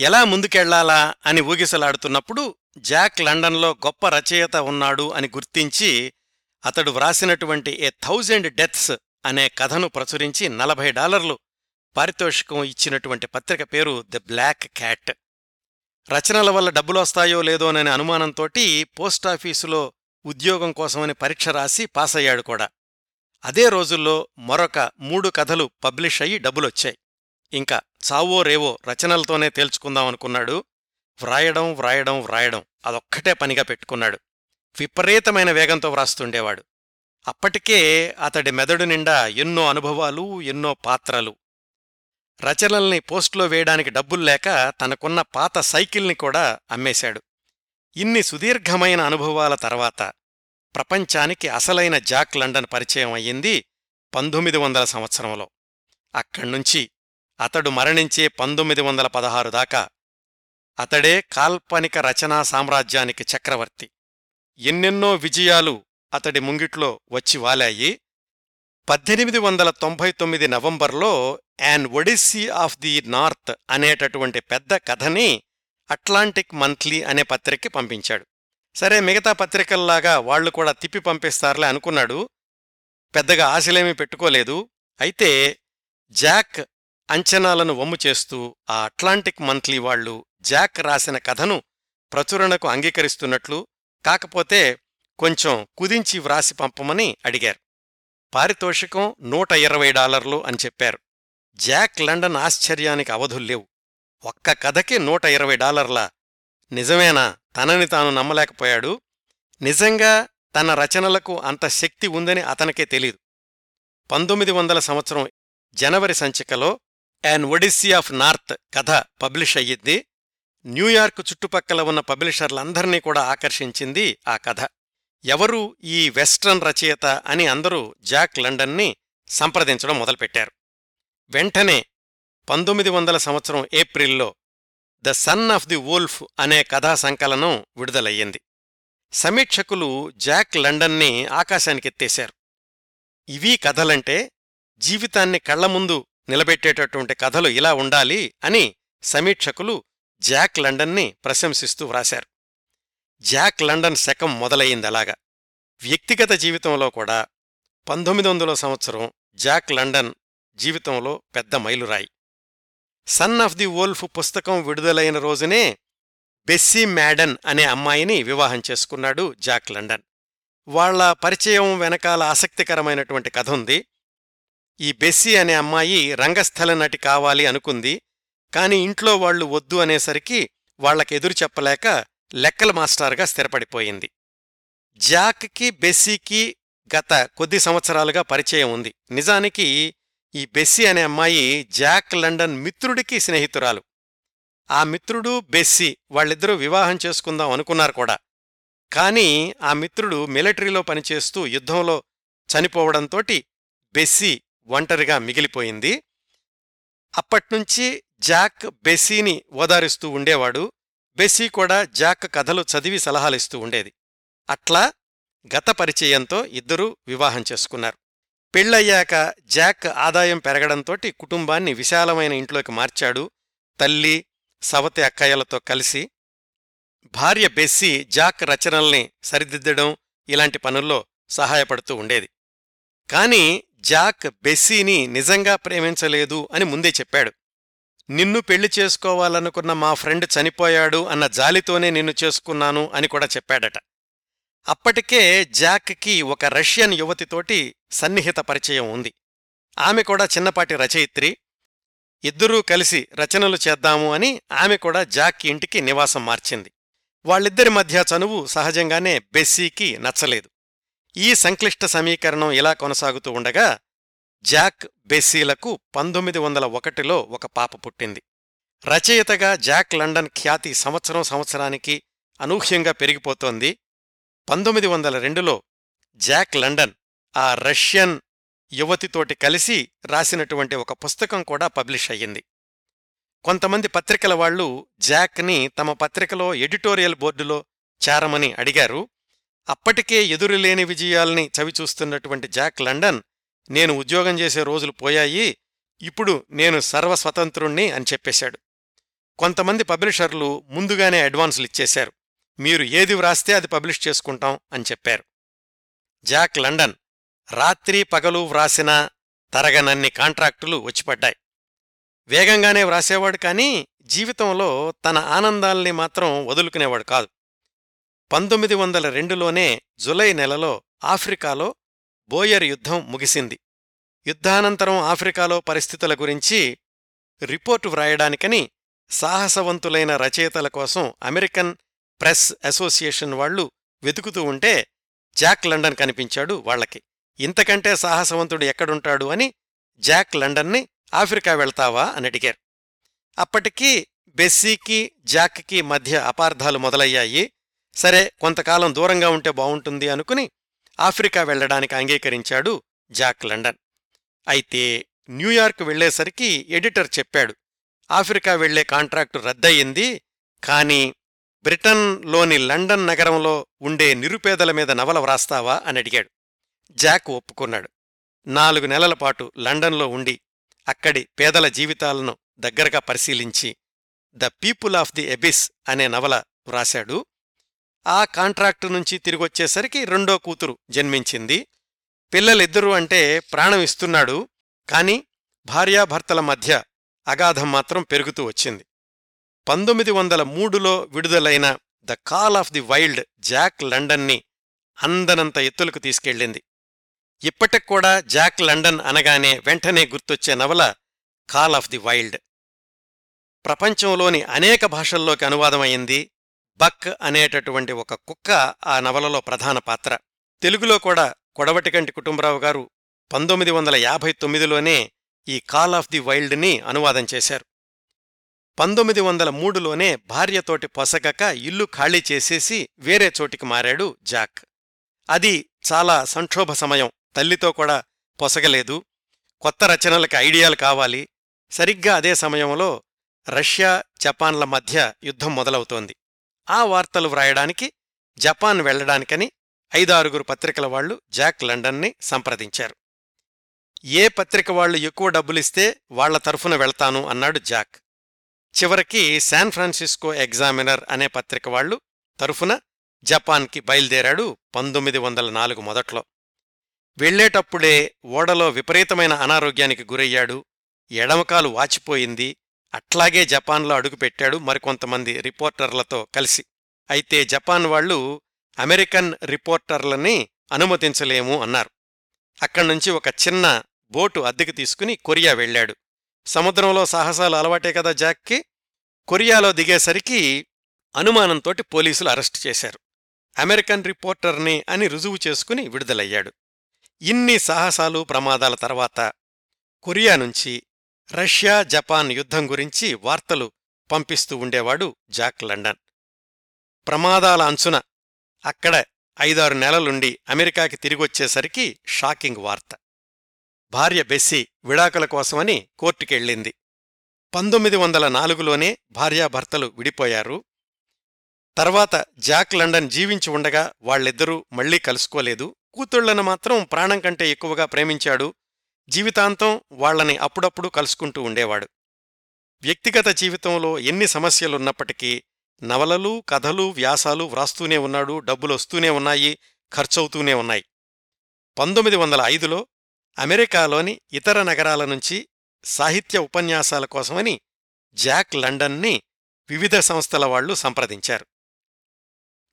ఎలా ముందుకెళ్ళాలా అని ఊగిసలాడుతున్నప్పుడు జాక్ లండన్లో గొప్ప రచయిత ఉన్నాడు అని గుర్తించి అతడు వ్రాసినటువంటి ఏ థౌజండ్ డెత్స్ అనే కథను ప్రచురించి నలభై డాలర్లు పారితోషికం ఇచ్చినటువంటి పత్రిక పేరు ది బ్లాక్ క్యాట్. రచనల వల్ల డబ్బులొస్తాయో లేదోననే అనుమానంతోటి పోస్టాఫీసులో ఉద్యోగం కోసమని పరీక్ష రాసి పాసయ్యాడు కూడా. అదే రోజుల్లో మరొక మూడు కథలు పబ్లిష్ అయ్యి డబ్బులొచ్చాయి. ఇంకా చావో రేవో రచనలతోనే తేల్చుకుందామనుకున్నాడు వ్రాయడం వ్రాయడం వ్రాయడం అదొక్కటే పనిగా పెట్టుకున్నాడు. విపరీతమైన వేగంతో వ్రాస్తుండేవాడు. అప్పటికే అతడి మెదడు నిండా ఎన్నో అనుభవాలు ఎన్నో పాత్రలు. రచనల్ని పోస్టులో వేయడానికి డబ్బుల్లేక తనకున్న పాత సైకిల్ని కూడా అమ్మేశాడు. ఇన్ని సుదీర్ఘమైన అనుభవాల తర్వాత ప్రపంచానికి అసలైన జాక్ లండన్ పరిచయం అయ్యింది పంతొమ్మిది వందల సంవత్సరంలో. అక్కడ్నుంచి అతడు మరణించే పంతొమ్మిది వందల పదహారు దాకా అతడే కాల్పనిక రచనా సామ్రాజ్యానికి చక్రవర్తి. ఎన్నెన్నో విజయాలు అతడి ముంగిట్లో వచ్చి వాలాయి. పద్దెనిమిది వందల తొంభై తొమ్మిది నవంబర్లో an odyssey of the north అనేటటువంటి పెద్ద కథని అట్లాంటిక్ మంత్లీ అనే పత్రికకి పంపించాడు. సరే మిగతా పత్రికల్లాగా వాళ్ళు కూడా తిప్పి పంపిస్తారులే అనుకున్నాడు. పెద్దగా ఆశలేమీ పెట్టుకోలేదు. అయితే జాక్ అంచనాలను వమ్ము చేస్తూ ఆ అట్లాంటిక్ మంత్లీ వాళ్ళు జాక్ రాసిన కథను ప్రచురణకు అంగీకరిస్తున్నట్లు కాకపోతే కొంచెం కుదించి వ్రాసి పంపమని అడిగారు. పారితోషికం నూట ఇరవై డాలర్లు అని చెప్పారు. జాక్ లండన్ ఆశ్చర్యానికి అవధుల్లేవు ఒక్క కథకి నూట ఇరవై డాలర్లా. నిజమేనా? తనని తాను నమ్మలేకపోయాడు. నిజంగా తన రచనలకు అంత శక్తి ఉందని అతనికే తెలీదు. పంతొమ్మిది వందల సంవత్సరం జనవరి సంచికలో యాన్ ఒడిస్సీ ఆఫ్ నార్త్ కథ పబ్లిష్ అయ్యింది. న్యూయార్క్ చుట్టుపక్కల ఉన్న పబ్లిషర్లందర్నీ కూడా ఆకర్షించింది ఆ కథ. ఎవరు ఈ వెస్ట్రన్ రచయిత అని అందరూ జాక్ లండన్ని సంప్రదించడం మొదలుపెట్టారు. వెంటనే పంతొమ్మిది వందల సంవత్సరం ఏప్రిల్లో the son of the wolf అనే కథా సంకలనం విడుదలయ్యింది. సమీక్షకులు జాక్ లండన్ని ఆకాశానికెత్తేశారు. ఇవీ కథలంటే జీవితాన్ని కళ్ళ ముందు నిలబెట్టేటటువంటి కథలు ఇలా ఉండాలి అని సమీక్షకులు జాక్ లండన్ని ప్రశంసిస్తూ వ్రాశారు. జాక్ లండన్ శకం మొదలయిందలాగా వ్యక్తిగత జీవితంలో కూడా పంతొమ్మిది వందల సంవత్సరం జాక్ లండన్ జీవితంలో పెద్ద మైలురాయి. సన్ ఆఫ్ ది వోల్ఫ్ పుస్తకం విడుదలైన రోజునే బెస్సీ మ్యాడన్ అనే అమ్మాయిని వివాహం చేసుకున్నాడు జాక్ లండన్. వాళ్ళ పరిచయం వెనకాల ఆసక్తికరమైనటువంటి కథ ఉంది. ఈ బెస్సీ అనే అమ్మాయి రంగస్థల నటి కావాలి అనుకుంది కాని ఇంట్లో వాళ్ళు వద్దు అనేసరికి వాళ్ళకెదురు చెప్పలేక లెక్కల మాస్టార్గా స్థిరపడిపోయింది. జాక్కి బెస్సీకి గత కొద్ది సంవత్సరాలుగా పరిచయం ఉంది. నిజానికి ఈ బెస్సీ అనే అమ్మాయి జాక్ లండన్ మిత్రుడికి స్నేహితురాలు. ఆ మిత్రుడు బెస్సీ వాళ్ళిద్దరూ వివాహం చేసుకుందాం అనుకున్నారు కూడా. కాని ఆ మిత్రుడు మిలిటరీలో పనిచేస్తూ యుద్ధంలో చనిపోవడంతోటి బెస్సీ ఒంటరిగా మిగిలిపోయింది. అప్పట్నుంచి జాక్ బెస్సీని ఓదారిస్తూ ఉండేవాడు. బెస్సీ కూడా జాక్ కథలు చదివి సలహాలిస్తూ ఉండేది. అట్లా గత పరిచయంతో ఇద్దరూ వివాహం చేసుకున్నారు. పెళ్ళయ్యాక జాక్ ఆదాయం పెరగడంతోటి కుటుంబాన్ని విశాలమైన ఇంట్లోకి మార్చాడు. తల్లి సవతి అక్కయ్యలతో కలిసి భార్య బెస్సీ జాక్ రచనల్ని సరిదిద్దడం ఇలాంటి పనుల్లో సహాయపడుతూ ఉండేది. కాని జాక్ బెస్సీని నిజంగా ప్రేమించలేదు అని ముందే చెప్పాడు. నిన్ను పెళ్ళి చేసుకోవాలనుకున్న మా ఫ్రెండ్ చనిపోయాడు అన్న జాలితోనే నిన్ను చేసుకున్నాను అని కూడా చెప్పాడట. అప్పటికే జాక్కి ఒక రష్యన్ యువతితోటి సన్నిహిత పరిచయం ఉంది. ఆమె కూడా చిన్నపాటి రచయిత్రి. ఇద్దరూ కలిసి రచనలు చేద్దాము అని ఆమె కూడా జాక్ ఇంటికి నివాసం మార్చింది. వాళ్ళిద్దరి మధ్య చనువు సహజంగానే బెస్సీకి నచ్చలేదు. ఈ సంక్లిష్ట సమీకరణం ఇలా కొనసాగుతూ ఉండగా జాక్ బెస్సీలకు పంతొమ్మిది వందల ఒకటిలో ఒక పాప పుట్టింది. రచయితగా జాక్ లండన్ ఖ్యాతి సంవత్సరం సంవత్సరానికి అనూహ్యంగా పెరిగిపోతోంది. పంతొమ్మిది వందల రెండులో జాక్ లండన్ ఆ రష్యన్ యువతితోటి కలిసి రాసినటువంటి ఒక పుస్తకం కూడా పబ్లిష్ అయ్యింది. కొంతమంది పత్రికల వాళ్ళు జాక్ని తమ పత్రికలో ఎడిటోరియల్ బోర్డులో చేరమని అడిగారు. అప్పటికే ఎదురులేని విజయాల్ని చవిచూస్తున్నటువంటి జాక్ లండన్ నేను ఉద్యోగం చేసే రోజులు పోయాయి ఇప్పుడు నేను సర్వస్వతంత్రుణ్ణి అని చెప్పేశాడు. కొంతమంది పబ్లిషర్లు ముందుగానే అడ్వాన్సులు ఇచ్చేశారు. మీరు ఏది వ్రాస్తే అది పబ్లిష్ చేసుకుంటాం అని చెప్పారు. జాక్ లండన్ రాత్రి పగలు వ్రాసిన తరగనన్ని కాంట్రాక్టులు వచ్చిపడ్డాయి. వేగంగానే వ్రాసేవాడు కానీ జీవితంలో తన ఆనందాల్ని మాత్రం వదులుకునేవాడు కాదు. పంతొమ్మిది వందల రెండులోనే జులై నెలలో ఆఫ్రికాలో బోయర్ యుద్ధం ముగిసింది. యుద్ధానంతరం ఆఫ్రికాలో పరిస్థితుల గురించి రిపోర్టు వ్రాయడానికని సాహసవంతులైన రచయితల కోసం అమెరికన్ ప్రెస్ అసోసియేషన్ వాళ్ళు వెతుకుతూ ఉంటే జాక్ లండన్ కనిపించాడు వాళ్ళకి ఇంతకంటే సాహసవంతుడు ఎక్కడుంటాడు అని జాక్ లండన్ని ఆఫ్రికా వెళ్తావా? అని అడిగారు. అప్పటికీ బెస్సీకి జాక్కి మధ్య అపార్థాలు మొదలయ్యాయి. సరే కొంతకాలం దూరంగా ఉంటే బావుంటుంది అనుకుని ఆఫ్రికా వెళ్ళడానికి అంగీకరించాడు జాక్ లండన్. అయితే న్యూయార్క్ వెళ్ళేసరికి ఎడిటర్ చెప్పాడు ఆఫ్రికా వెళ్ళే కాంట్రాక్టు రద్దయింది కాని బ్రిటన్లోని లండన్ నగరంలో ఉండే నిరుపేదల మీద నవల వ్రాస్తావా? అని అడిగాడు. జాక్ ఒప్పుకున్నాడు. నాలుగు నెలల పాటు లండన్లో ఉండి అక్కడి పేదల జీవితాలను దగ్గరగా పరిశీలించి the people of the abyss అనే నవల వ్రాశాడు. ఆ కాంట్రాక్టు నుంచి తిరిగొచ్చేసరికి రెండో కూతురు జన్మించింది. పిల్లలిద్దరూ అంటే ప్రాణం ఇస్తున్నాడు. కాని భార్యాభర్తల మధ్య అగాధం మాత్రం పెరుగుతూ వచ్చింది. పంతొమ్మిది వందల మూడులో విడుదలైన the call of the wild Jack లండన్ని అందనంత ఎత్తులకు తీసుకెళ్ళింది. ఇప్పటిక్కూడా జాక్ లండన్ అనగానే వెంటనే గుర్తొచ్చే నవల కాల్ ఆఫ్ ది వైల్డ్. ప్రపంచంలోని అనేక భాషల్లోకి అనువాదమైంది బక్ అనేటటువంటి ఒక కుక్క ఆ నవలలో ప్రధాన పాత్ర. తెలుగులో కూడా కొడవటికంటి కుటుంబరావు గారు పంతొమ్మిది వందల యాభై తొమ్మిదిలోనే ఈ కాల్ ఆఫ్ ది వైల్డ్ని అనువాదం చేశారు. పంతొమ్మిది వందల మూడులోనే భార్యతోటి పొసగక ఇల్లు ఖాళీ చేసేసి వేరే చోటికి మారాడు జాక్. అది చాలా సంక్షోభ సమయం తల్లితో కూడా పొసగలేదు. కొత్త రచనలకి ఐడియాలు కావాలి. సరిగ్గా అదే సమయంలో రష్యా జపాన్ల మధ్య యుద్ధం మొదలవుతోంది. ఆ వార్తలు వ్రాయడానికి జపాన్ వెళ్ళడానికని ఐదారుగురు పత్రికల వాళ్ళు జాక్ లండన్ని సంప్రదించారు. ఏ పత్రిక వాళ్ళు ఎక్కువ డబ్బులిస్తే వాళ్ళ తరఫున వెళ్తాను అన్నాడు జాక్. చివరికి శాన్ ఫ్రాన్సిస్కో ఎగ్జామినర్ అనే పత్రిక వాళ్ళు తరఫున జపాన్కి బయలుదేరాడు పంతొమ్మిది వందల నాలుగు మొదట్లో. వెళ్ళేటప్పుడే ఓడలో విపరీతమైన అనారోగ్యానికి గురయ్యాడు ఎడమకాలు వాచిపోయింది అట్లాగే జపాన్లో అడుగుపెట్టాడు మరికొంతమంది రిపోర్టర్లతో కలిసి. అయితే జపాన్ వాళ్ళు అమెరికన్ రిపోర్టర్లని అనుమతించలేము అన్నారు. అక్కడ్నుంచి ఒక చిన్న బోటు అద్దెకు తీసుకుని కొరియా వెళ్ళాడు సముద్రంలో సాహసాలు అలవాటే కదా జాక్కి? కొరియాలో దిగేసరికి అనుమానంతోటి పోలీసులు అరెస్టు చేశారు. అమెరికన్ రిపోర్టర్ని అని రుజువు చేసుకుని విడుదలయ్యాడు. ఇన్ని సాహసాలు ప్రమాదాల తర్వాత కొరియా నుంచి రష్యా జపాన్ యుద్ధం గురించి వార్తలు పంపిస్తూ ఉండేవాడు జాక్ లండన్. ప్రమాదాల అంచున అక్కడ ఐదారు నెలలుండి అమెరికాకి తిరిగొచ్చేసరికి షాకింగ్ వార్త. భార్య బెస్సీ విడాకుల కోసమని కోర్టుకెళ్ళింది. పంతొమ్మిది వందల నాలుగులోనే భార్యాభర్తలు విడిపోయారు. తర్వాత జాక్ లండన్ జీవించి ఉండగా వాళ్ళిద్దరూ మళ్ళీ కలుసుకోలేదు. కూతుళ్ళను మాత్రం ప్రాణం కంటే ఎక్కువగా ప్రేమించాడు జీవితాంతం వాళ్ళని అప్పుడప్పుడు కలుసుకుంటూ ఉండేవాడు. వ్యక్తిగత జీవితంలో ఎన్ని సమస్యలున్నప్పటికీ నవలలు కథలు వ్యాసాలు వ్రాస్తూనే ఉన్నాడు డబ్బులొస్తూనే ఉన్నాయి ఖర్చవుతూనే ఉన్నాయి. పంతొమ్మిది వందల ఐదులో అమెరికాలోని ఇతర నగరాల నుంచి సాహిత్య ఉపన్యాసాల కోసమని జాక్ లండన్ని వివిధ సంస్థల వాళ్ళు సంప్రదించారు.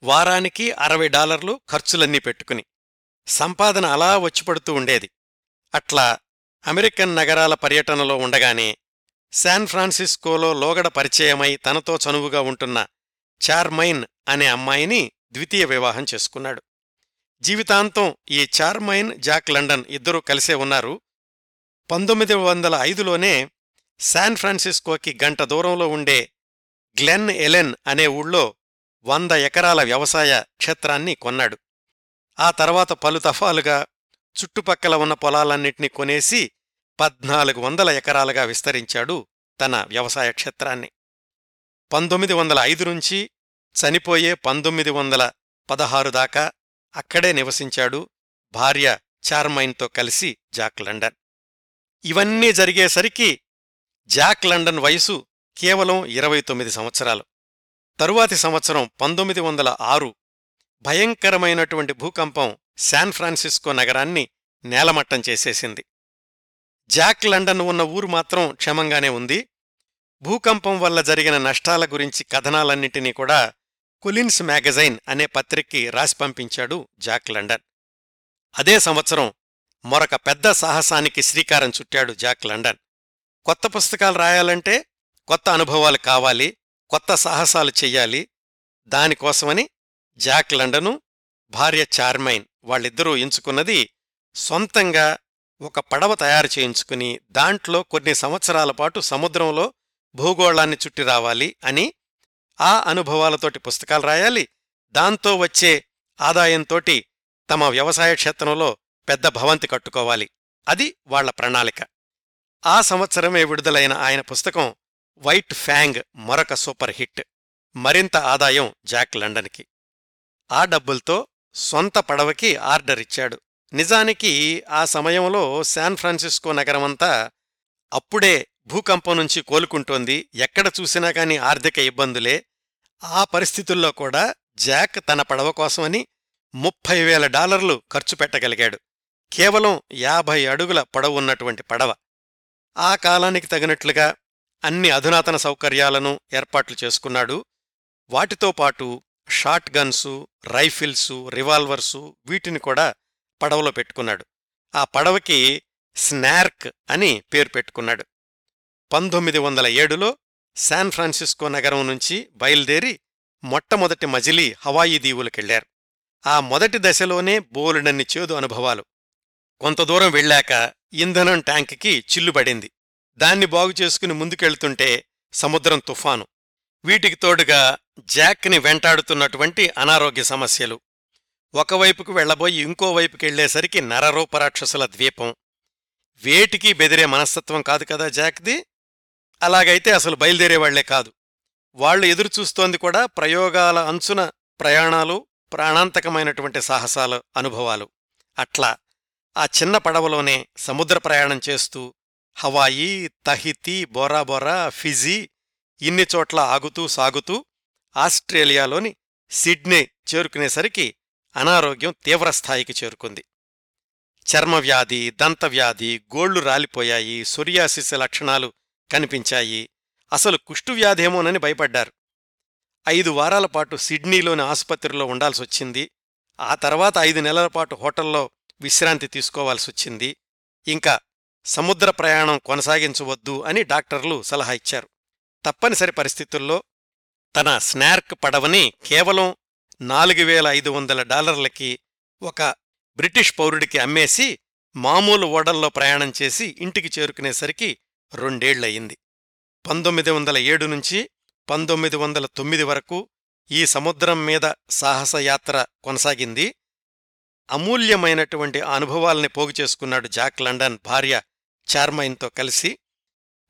వారానికి అరవై డాలర్లు ఖర్చులన్నీ పెట్టుకుని సంపాదన అలా వచ్చిపడుతూ ఉండేది. అట్లా అమెరికన్ నగరాల పర్యటనలో ఉండగానే శాన్ ఫ్రాన్సిస్కోలో లోగడ పరిచయమై తనతో చనువుగా ఉంటున్న చార్మైన్ అనే అమ్మాయిని ద్వితీయ వివాహం చేసుకున్నాడు. జీవితాంతం ఈ చార్మైన్ జాక్ లండన్ ఇద్దరూ కలిసే ఉన్నారు. పంతొమ్మిది వందల ఐదులోనే శాన్ ఫ్రాన్సిస్కోకి గంట దూరంలో ఉండే గ్లెన్ ఎలెన్ అనే ఊళ్ళో వంద ఎకరాల వ్యవసాయ క్షేత్రాన్ని కొన్నాడు. ఆ తర్వాత పలు తఫాలుగా చుట్టుపక్కల ఉన్న పొలాలన్నింటినీ కొనేసి పద్నాలుగు వందల ఎకరాలుగా విస్తరించాడు తన వ్యవసాయ క్షేత్రాన్ని. పంతొమ్మిది వందల ఐదు నుంచి చనిపోయే పంతొమ్మిది వందల పదహారు దాకా అక్కడే నివసించాడు భార్య చార్మైన్తో కలిసి జాక్ లండన్. ఇవన్నీ జరిగేసరికి జాక్ లండన్ వయసు కేవలం ఇరవై తొమ్మిది సంవత్సరాలు. తరువాతి సంవత్సరం పంతొమ్మిది వందల ఆరు భయంకరమైనటువంటి భూకంపం శాన్ ఫ్రాన్సిస్కో నగరాన్ని నేలమట్టం చేసేసింది. జాక్ లండన్ ఉన్న ఊరు మాత్రం క్షమంగానే ఉంది. భూకంపం వల్ల జరిగిన నష్టాల గురించి కథనాలన్నింటినీ కూడా కులిన్స్ మ్యాగజైన్ అనే పత్రికకి రాసి పంపించాడు జాక్ లండన్. అదే సంవత్సరం మరొక పెద్ద సాహసానికి శ్రీకారం చుట్టాడు జాక్ లండన్. కొత్త పుస్తకాలు రాయాలంటే కొత్త అనుభవాలు కావాలి కొత్త సాహసాలు చెయ్యాలి. దానికోసమని జాక్ లండను భార్య చార్మైన్ వాళ్ళిద్దరూ ఎంచుకున్నది సొంతంగా ఒక పడవ తయారు చేయించుకుని దాంట్లో కొన్ని సంవత్సరాల పాటు సముద్రంలో భూగోళాన్ని చుట్టి రావాలి అని ఆ అనుభవాలతోటి పుస్తకాలు రాయాలి. దాంతో వచ్చే ఆదాయంతోటి తమ వ్యవసాయ క్షేత్రంలో పెద్ద భవంతి కట్టుకోవాలి. అది వాళ్ళ ప్రణాళిక. ఆ సంవత్సరమే విడుదలైన ఆయన పుస్తకం వైట్ ఫ్యాంగ్ మరొక సూపర్ హిట్. మరింత ఆదాయం జాక్ లండన్కి. ఆ డబ్బులతో సొంత పడవకి ఆర్డర్ ఇచ్చాడు. నిజానికి ఆ సమయంలో శాన్ ఫ్రాన్సిస్కో నగరమంతా అప్పుడే భూకంపం నుంచి కోలుకుంటోంది. ఎక్కడ చూసినా కాని ఆర్థిక ఇబ్బందులే. ఆ పరిస్థితుల్లో కూడా జాక్ తన పడవ కోసమని ముప్పై వేల డాలర్లు ఖర్చు పెట్టగలిగాడు. కేవలం యాభై అడుగుల పొడవున్నటువంటి పడవ. ఆ కాలానికి తగినట్లుగా అన్ని అధునాతన సౌకర్యాలను ఏర్పాట్లు చేసుకున్నాడు. వాటితో పాటు షాట్ గన్సు రైఫిల్సు రివాల్వర్సు వీటిని కూడా పడవలో పెట్టుకున్నాడు. ఆ పడవకి స్నార్క్ అని పేరు పెట్టుకున్నాడు. పంతొమ్మిది వందల ఏడులో శాన్ ఫ్రాన్సిస్కో నగరం నుంచి బయలుదేరి మొట్టమొదటి మజిలీ హవాయి దీవులకెళ్ళారు ఆ మొదటి దశలోనే బోలెడన్ని చేదు అనుభవాలు. కొంత దూరం వెళ్ళాక ఇంధనం ట్యాంక్కి చిల్లుబడింది దాన్ని బాగుచేసుకుని ముందుకెళ్తుంటే సముద్రం తుఫాను. వీటికి తోడుగా జాక్ని వెంటాడుతున్నటువంటి అనారోగ్య సమస్యలు. ఒకవైపుకు వెళ్ళబోయి ఇంకోవైపుకెళ్ళేసరికి నరరూపరాక్షసుల ద్వీపం. వేటికి బెదిరే మనస్తత్వం కాదు కదా జాక్ది? అలాగైతే అసలు బయలుదేరేవాళ్ళే కాదు. వాళ్ళు ఎదురుచూస్తోంది కూడా ప్రయోగాల అంచున ప్రయాణాలు ప్రాణాంతకమైనటువంటి సాహసాలు అనుభవాలు. అట్లా ఆ చిన్న పడవలోనే సముద్ర ప్రయాణం చేస్తూ హవాయి తహితి బోరాబోరా ఫిజీ ఇన్ని చోట్ల ఆగుతూ సాగుతూ ఆస్ట్రేలియాలోని సిడ్నీ చేరుకునేసరికి అనారోగ్యం తీవ్రస్థాయికి చేరుకుంది. చర్మవ్యాధి దంతవ్యాధి గోళ్ళు రాలిపోయాయి సొరియాసిస్ లక్షణాలు కనిపించాయి. అసలు కుష్టువ్యాధేమోనని భయపడ్డారు. ఐదు వారాల పాటు సిడ్నీలోని ఆసుపత్రిలో ఉండాల్సొచ్చింది. ఆ తర్వాత ఐదు నెలల పాటు హోటల్లో విశ్రాంతి తీసుకోవాల్సొచ్చింది. ఇంకా సముద్ర ప్రయాణం కొనసాగించవద్దు అని డాక్టర్లు సలహా ఇచ్చారు. తప్పనిసరి పరిస్థితుల్లో తన స్నార్క్ పడవని కేవలం నాలుగు వేల ఐదు వందల డాలర్లకి ఒక బ్రిటిష్ పౌరుడికి అమ్మేసి మామూలు ఓడల్లో ప్రయాణం చేసి ఇంటికి చేరుకునేసరికి రెండేళ్ళయింది పంతొమ్మిది వందల ఏడు నుంచి పంతొమ్మిది వందల తొమ్మిది వరకు ఈ సముద్రం మీద సాహసయాత్ర కొనసాగింది. అమూల్యమైనటువంటి అనుభవాల్ని పోగు చేసుకున్నాడు జాక్ లండన్ భార్య చార్మైన్తో కలిసి.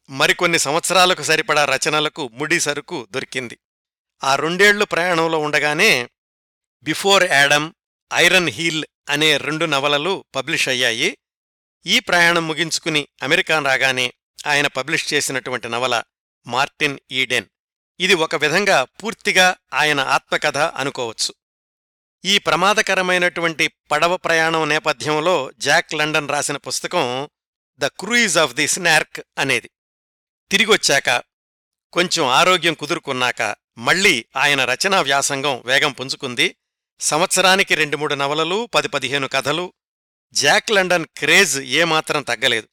మరికొన్ని సంవత్సరాలకు సరిపడా రచనలకు ముడి సరుకు దొరికింది. ఆ రెండేళ్ళు ప్రయాణంలో ఉండగానే బిఫోర్ యాడమ్ ఐరన్ హీల్ అనే రెండు నవలలు పబ్లిష్ అయ్యాయి. ఈ ప్రయాణం ముగించుకుని అమెరికా రాగానే ఆయన పబ్లిష్ చేసినటువంటి నవల మార్టిన్ ఈడెన్. ఇది ఒక విధంగా పూర్తిగా ఆయన ఆత్మకథ అనుకోవచ్చు. ఈ ప్రమాదకరమైనటువంటి పడవ ప్రయాణం నేపథ్యంలో జాక్ లండన్ రాసిన పుస్తకం the cruise of the snark అనేది. తిరిగొచ్చాక కొంచెం ఆరోగ్యం కుదురుకున్నాక మళ్ళీ ఆయన రచనా వ్యాసంగం వేగం పుంజుకుంది. సంవత్సరానికి రెండు మూడు నవలలు పది పదిహేను కథలు. జాక్ లండన్ క్రేజ్ ఏమాత్రం తగ్గలేదు.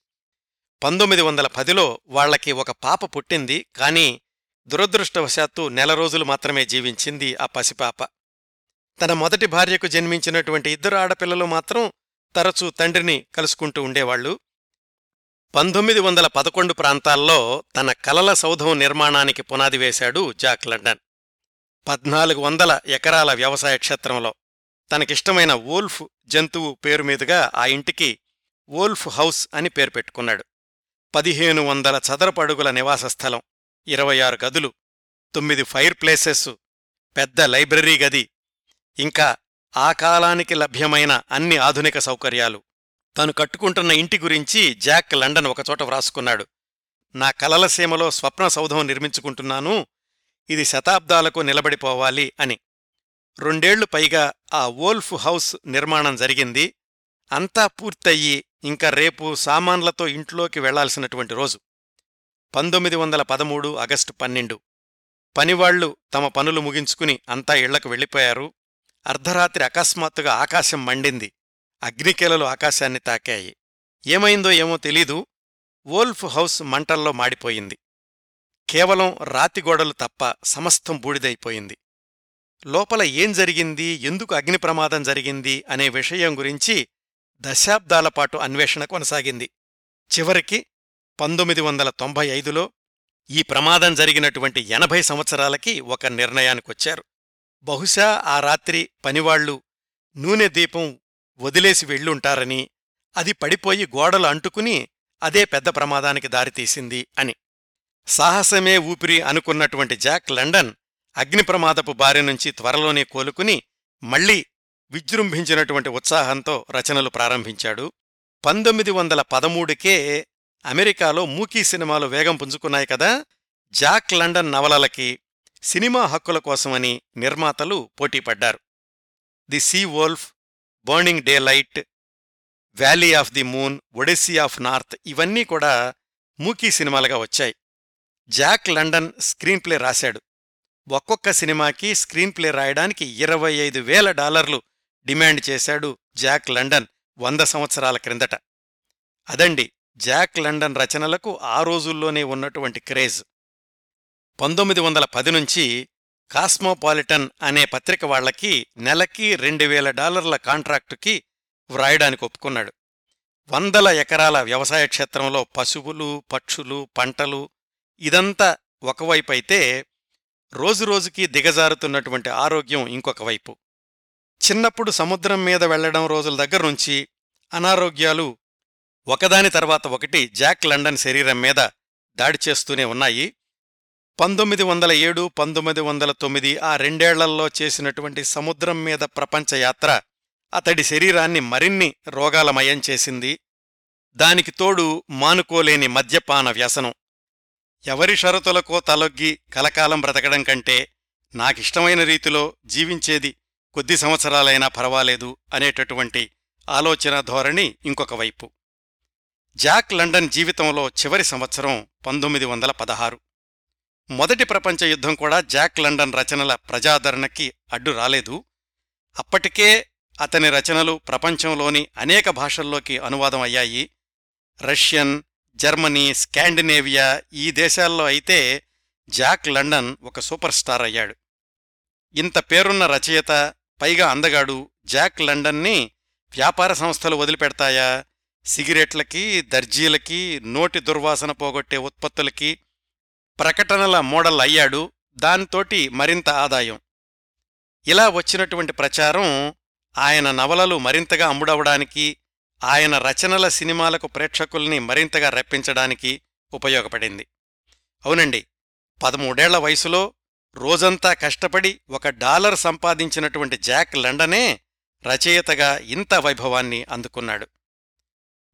పంతొమ్మిది వందల పదిలో వాళ్ళకి ఒక పాప పుట్టింది కాని దురదృష్టవశాత్తు నెల రోజులు మాత్రమే జీవించింది ఆ పసిపాప. తన మొదటి భార్యకు జన్మించినటువంటి ఇద్దరు ఆడపిల్లలు మాత్రం తరచూ తండ్రిని కలుసుకుంటూ ఉండేవాళ్ళు పంతొమ్మిది వందల పదకొండు ప్రాంతాల్లో తన కలల సౌధం నిర్మాణానికి పునాది వేశాడు జాక్ లండన్. పద్నాలుగు వందల ఎకరాల వ్యవసాయ క్షేత్రంలో తనకిష్టమైన వోల్ఫ్ జంతువు పేరు మీదుగా ఆ ఇంటికి వోల్ఫ్ హౌస్ అని పేరు పెట్టుకున్నాడు. పదిహేను వందల చదరపడుగుల నివాస స్థలం ఇరవై ఆరు గదులు తొమ్మిది ఫైర్ ప్లేసెస్ పెద్ద లైబ్రరీ గది ఇంకా ఆ కాలానికి లభ్యమైన అన్ని ఆధునిక సౌకర్యాలు. తను కట్టుకుంటున్న ఇంటి గురించి జాక్ లండన్ ఒకచోట వ్రాసుకున్నాడు. నా కలల సీమలో స్వప్న సౌధం నిర్మించుకుంటున్నాను. ఇది శతాబ్దాలకు నిలబడిపోవాలి అని. రెండేళ్ళు పైగా ఆ వోల్ఫ్ హౌస్ నిర్మాణం జరిగింది. అంతా పూర్తయ్యి ఇంకా రేపు సామాన్లతో ఇంట్లోకి వెళ్ళాల్సినటువంటి రోజు. పంతొమ్మిది వందల పదమూడు ఆగస్టు పన్నెండు. పనివాళ్ళు తమ పనులు ముగించుకుని అంతా ఇళ్ళకు వెళ్ళిపోయారు. అర్ధరాత్రి అకస్మాత్తుగా ఆకాశం మండింది. అగ్నికెలలు ఆకాశాన్ని తాకాయి. ఏమైందో ఏమో తెలీదు. వోల్ఫ్ హౌస్ మంటల్లో మాడిపోయింది. కేవలం రాతిగోడలు తప్ప సమస్తం బూడిదైపోయింది. లోపల ఏం జరిగింది? ఎందుకు అగ్ని ప్రమాదం జరిగింది? అనే విషయం గురించి దశాబ్దాల పాటు అన్వేషణ కొనసాగింది. చివరికి పంతొమ్మిది వందల తొంభై ఐదులో ఈ ప్రమాదం జరిగినటువంటి ఎనభై సంవత్సరాలకి ఒక నిర్ణయానికొచ్చారు. బహుశా ఆ రాత్రి పనివాళ్ళు నూనె దీపం వదిలేసి వెళ్ళుంటారని అది పడిపోయి గోడలు అంటుకుని అదే పెద్ద ప్రమాదానికి దారితీసింది అని. సాహసమే ఊపిరి అనుకున్నటువంటి జాక్ లండన్ అగ్నిప్రమాదపు బారి నుంచి త్వరలోనే కోలుకుని మళ్ళీ విజృంభించినటువంటి ఉత్సాహంతో రచనలు ప్రారంభించాడు. పంతొమ్మిది వందల పదమూడుకే అమెరికాలో మూకీ సినిమాలు వేగం పుంజుకున్నాయి కదా జాక్ లండన్ నవలలకి సినిమా హక్కుల కోసమని నిర్మాతలు పోటీపడ్డారు. The sea wolf burning daylight valley of the moon odyssey of north ఇవన్నీ కూడా మూకీ సినిమాలుగా వచ్చాయి. జాక్ లండన్ స్క్రీన్ ప్లే రాశాడు. ఒక్కొక్క సినిమాకి స్క్రీన్ ప్లే రాయడానికి ఇరవై ఐదు వేల డాలర్లు డిమాండ్ చేశాడు జాక్ లండన్ వంద సంవత్సరాల క్రిందట. అదండి జాక్ లండన్ రచనలకు ఆ రోజుల్లోనే ఉన్నటువంటి క్రేజ్. పంతొమ్మిది వందల పది నుంచి కాస్మోపాలిటన్ అనే పత్రిక వాళ్ళకి నెలకి రెండు వేల డాలర్ల కాంట్రాక్టుకి వ్రాయడానికి ఒప్పుకున్నాడు. వందల ఎకరాల వ్యవసాయ క్షేత్రంలో పశువులు పక్షులు పంటలు ఇదంతా ఒకవైపైతే రోజురోజుకి దిగజారుతున్నటువంటి ఆరోగ్యం ఇంకొక వైపు. చిన్నప్పుడు సముద్రం మీద వెళ్ళడం రోజుల దగ్గరుంచి అనారోగ్యాలు ఒకదాని తర్వాత ఒకటి జాక్ లండన్ శరీరం మీద దాడి చేస్తూనే ఉన్నాయి. పంతొమ్మిది వందల ఏడు పంతొమ్మిది వందల తొమ్మిది ఆ రెండేళ్ళలో చేసినటువంటి సముద్రం మీద ప్రపంచ యాత్ర అతడి శరీరాన్ని మరిన్ని రోగాలమయం చేసింది. దానికి తోడు మానుకోలేని మద్యపాన వ్యసనం. ఎవరి షరతులకో తలొగ్గి కలకాలం బ్రతకడం కంటే నాకిష్టమైన రీతిలో జీవించేది కొద్ది సంవత్సరాలైనా పర్వాలేదు అనేటటువంటి ఆలోచన ధోరణి ఇంకొక వైపు. జాక్ లండన్ జీవితంలో చివరి సంవత్సరం పంతొమ్మిది వందల పదహారు. మొదటి ప్రపంచ యుద్ధం కూడా జాక్ లండన్ రచనల ప్రజాదరణకి అడ్డు రాలేదు. అప్పటికే అతని రచనలు ప్రపంచంలోని అనేక భాషల్లోకి అనువాదం అయ్యాయి. రష్యన్ జర్మనీ స్కాండినేవియా ఈ దేశాల్లో అయితే జాక్ లండన్ ఒక సూపర్ స్టార్ అయ్యాడు. ఇంత పేరున్న రచయిత పైగా అందగాడు జాక్ లండన్ని వ్యాపార సంస్థలు వదిలిపెడతాయా? సిగరెట్లకి దర్జీలకి నోటి దుర్వాసన పోగొట్టే ఉత్పత్తులకి ప్రకటనల మోడల్ అయ్యాడు దాంతోటి మరింత ఆదాయం. ఇలా వచ్చినటువంటి ప్రచారం ఆయన నవలలు మరింతగా అమ్ముడవడానికి ఆయన రచనల సినిమాలకు ప్రేక్షకుల్ని మరింతగా రప్పించడానికి ఉపయోగపడింది. అవునండి పదమూడేళ్ళ వయసులో రోజంతా కష్టపడి ఒక డాలర్ సంపాదించినటువంటి జాక్ లండనే రచయితగా ఇంత వైభవాన్ని అందుకున్నాడు.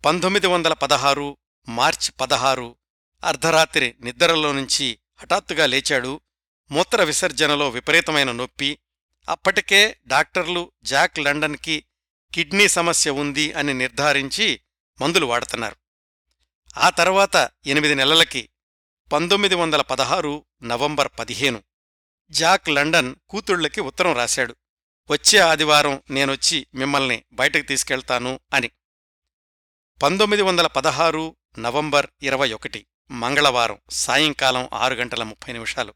పంతొమ్మిది వందల పదహారు మార్చి పదహారు అర్ధరాత్రి నిద్రలో నుంచి హఠాత్తుగా లేచాడు. మూత్ర విసర్జనలో విపరీతమైన నొప్పి. అప్పటికే డాక్టర్లు జాక్ లండన్కి కిడ్నీ సమస్య ఉంది అని నిర్ధారించి మందులు వాడుతున్నారు. ఆ తర్వాత ఎనిమిది నెలలకి పంతొమ్మిది వందల పదహారు నవంబర్ పదిహేను జాక్ లండన్ కూతుళ్ళకి ఉత్తరం రాశాడు. వచ్చే ఆదివారం నేనొచ్చి మిమ్మల్ని బయటకు తీసుకెళ్తాను అని. పంతొమ్మిది వందల పదహారు నవంబర్ ఇరవై ఒకటి మంగళవారం సాయంకాలం ఆరు గంటల ముప్పై నిమిషాలు.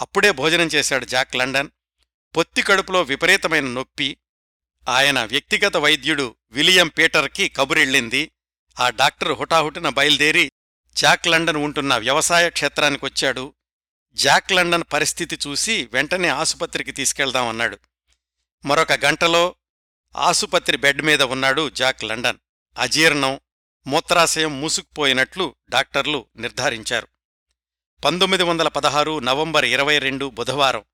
అప్పుడే భోజనం చేశాడు జాక్ లండన్. పొత్తి కడుపులో విపరీతమైన నొప్పి. ఆయన వ్యక్తిగత వైద్యుడు విలియం పీటర్కి కబురెళ్ళింది. ఆ డాక్టర్ హుటాహుటిన బయలుదేరి జాక్ లండన్ ఉంటున్న వ్యవసాయ క్షేత్రానికొచ్చాడు జాక్ లండన్ పరిస్థితి చూసి వెంటనే ఆసుపత్రికి తీసుకెళ్దామన్నాడు మరొక గంటలో ఆసుపత్రి బెడ్ మీద ఉన్నాడు జాక్ లండన్. అజీర్ణం మూత్రాశయం మూసుకుపోయినట్లు డాక్టర్లు నిర్ధారించారు. పంతొమ్మిది వందల పదహారు నవంబర్ ఇరవై రెండు బుధవారం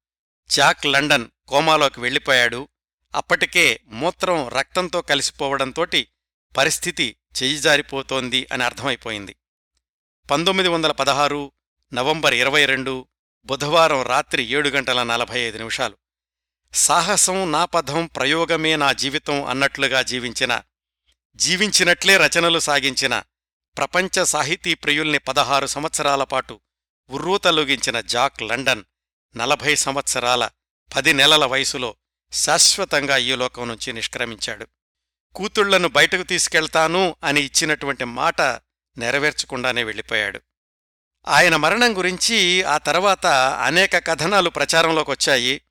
జాక్ లండన్ కోమాలోకి వెళ్ళిపోయాడు. అప్పటికే మూత్రం రక్తంతో కలిసిపోవడంతోటి పరిస్థితి చెయ్యిజారిపోతోంది అని అర్థమైపోయింది. పంతొమ్మిది వందల పదహారు నవంబర్ ఇరవై రెండు బుధవారం రాత్రి ఏడు గంటల నలభై ఐదు నిమిషాలు. సాహసం నా పథం ప్రయోగమే నా జీవితం అన్నట్లుగా జీవించిన జీవించినట్లే రచనలు సాగించిన ప్రపంచ సాహితీ ప్రియుల్ని పదహారు సంవత్సరాల పాటు ఉర్రూతలొగించిన జాక్ లండన్ నలభై సంవత్సరాల పది నెలల వయసులో శాశ్వతంగా ఈ లోకం నుంచి నిష్క్రమించాడు. కూతుళ్ళను బయటకు తీసుకెళ్తాను అని ఇచ్చినటువంటి మాట నెరవేర్చకుండానే వెళ్ళిపోయాడు. ఆయన మరణం గురించి ఆ తర్వాత అనేక కథనాలు ప్రచారంలోకొచ్చాయి.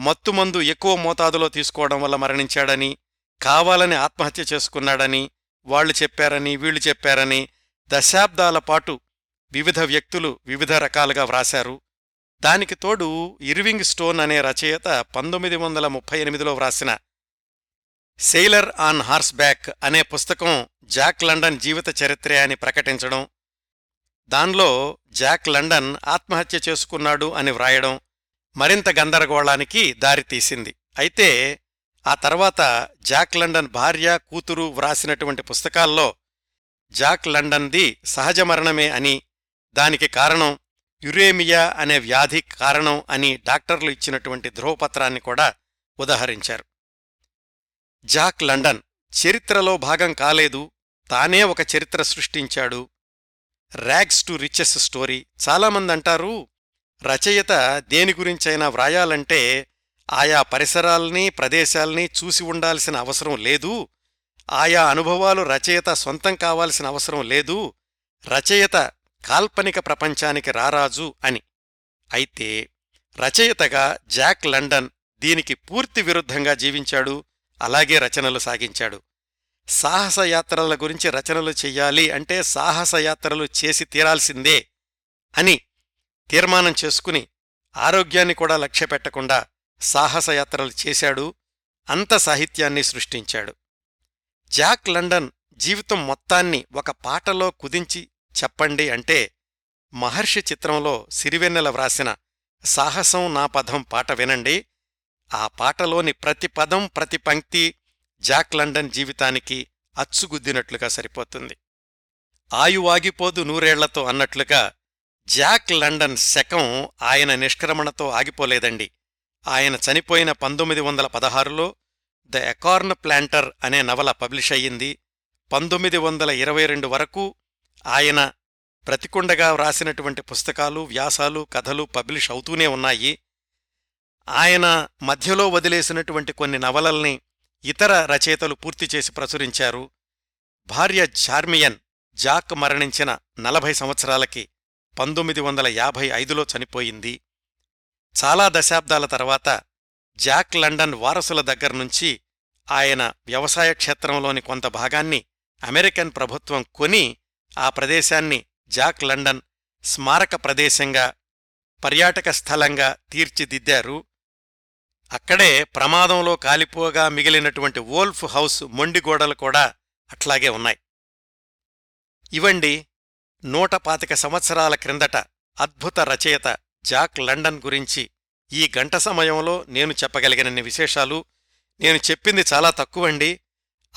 మత్తుమందు ఎక్కువ మోతాదులో తీసుకోవడం వల్ల మరణించాడని కావాలని ఆత్మహత్య చేసుకున్నాడని వాళ్ళు చెప్పారని వీళ్ళు చెప్పారని దశాబ్దాల పాటు వివిధ వ్యక్తులు వివిధ రకాలుగా వ్రాశారు. దానికి తోడు ఇర్వింగ్ స్టోన్ అనే రచయిత పంతొమ్మిది వందల ముప్పై ఎనిమిదిలో వ్రాసిన సెయిలర్ ఆన్ హార్స్ బ్యాక్ అనే పుస్తకం జాక్ లండన్ జీవిత చరిత్రే అని ప్రకటించడం దానిలో జాక్ లండన్ ఆత్మహత్య చేసుకున్నాడు అని వ్రాయడం మరింత గందరగోళానికి దారితీసింది. అయితే ఆ తర్వాత జాక్ లండన్ భార్య కూతురు వ్రాసినటువంటి పుస్తకాల్లో జాక్ లండన్ది సహజ మరణమే అని దానికి కారణం యురేమియా అనే వ్యాధి కారణం అని డాక్టర్లు ఇచ్చినటువంటి ధ్రువపత్రాన్ని కూడా ఉదహరించారు. జాక్ లండన్ చరిత్రలో భాగం కాలేదు తానే ఒక చరిత్ర సృష్టించాడు. ర్యాగ్స్ టు రిచెస్ స్టోరీ చాలామంది అంటారు రచయిత దేని గురించైనా వ్రాయాలంటే ఆయా పరిసరాల్ని ప్రదేశాల్ని చూసి ఉండాల్సిన అవసరం లేదు. ఆయా అనుభవాలు రచయిత సొంతం కావాల్సిన అవసరం లేదు. రచయిత కాల్పనిక ప్రపంచానికి రారాజు అని. అయితే రచయితగా జాక్ లండన్ దీనికి పూర్తి విరుద్ధంగా జీవించాడు. అలాగే రచనలు సాగించాడు. సాహసయాత్రల గురించి రచనలు చెయ్యాలి అంటే సాహసయాత్రలు చేసి తీరాల్సిందే అని తీర్మానం చేసుకుని ఆరోగ్యాన్ని కూడా లక్ష్యపెట్టకుండా సాహసయాత్రలు చేశాడు అంత సాహిత్యాన్ని సృష్టించాడు. జాక్ లండన్ జీవితం మొత్తాన్ని ఒక పాటలో కుదించి చెప్పండి అంటే మహర్షి చిత్రంలో సిరివెన్నెల వ్రాసిన సాహసం నా పదం పాట వినండి. ఆ పాటలోని ప్రతి పదం ప్రతి పంక్తి జాక్ లండన్ జీవితానికి అచ్చుగుద్దినట్లుగా సరిపోతుంది. ఆయువాగిపోదు నూరేళ్ళతో అన్నట్లుగా జాక్ లండన్ శకం ఆయన నిష్క్రమణతో ఆగిపోలేదండి. ఆయన చనిపోయిన పంతొమ్మిది వందల పదహారులో ద ఎకార్న్ ప్లాంటర్ అనే నవల పబ్లిష్ అయ్యింది. పంతొమ్మిది వందల ఇరవై రెండు వరకు ఆయన ప్రతికుండగా వ్రాసినటువంటి పుస్తకాలు వ్యాసాలు కథలు పబ్లిష్ అవుతూనే ఉన్నాయి. ఆయన మధ్యలో వదిలేసినటువంటి కొన్ని నవలల్ని ఇతర రచయితలు పూర్తి చేసి ప్రచురించారు. భార్య జార్మియన్ జాక్ మరణించిన నలభై సంవత్సరాలకి పంతొమ్మిది వందల యాభై ఐదులో చనిపోయింది. చాలా దశాబ్దాల తర్వాత జాక్ లండన్ వారసుల దగ్గర్నుంచి ఆయన వ్యవసాయ క్షేత్రంలోని కొంత భాగాన్ని అమెరికన్ ప్రభుత్వం కొని ఆ ప్రదేశాన్ని జాక్ లండన్ స్మారక ప్రదేశంగా పర్యాటక స్థలంగా తీర్చిదిద్దారు. అక్కడే ప్రమాదంలో కాలిపోగా మిగిలినటువంటి వోల్ఫ్ హౌస్ మొండిగోడలు కూడా అట్లాగే ఉన్నాయి. ఇవండి నూట పాతిక సంవత్సరాల క్రిందట అద్భుత రచయిత జాక్ లండన్ గురించి ఈ గంట సమయంలో నేను చెప్పగలిగినన్ని విశేషాలు. నేను చెప్పింది చాలా తక్కువండి.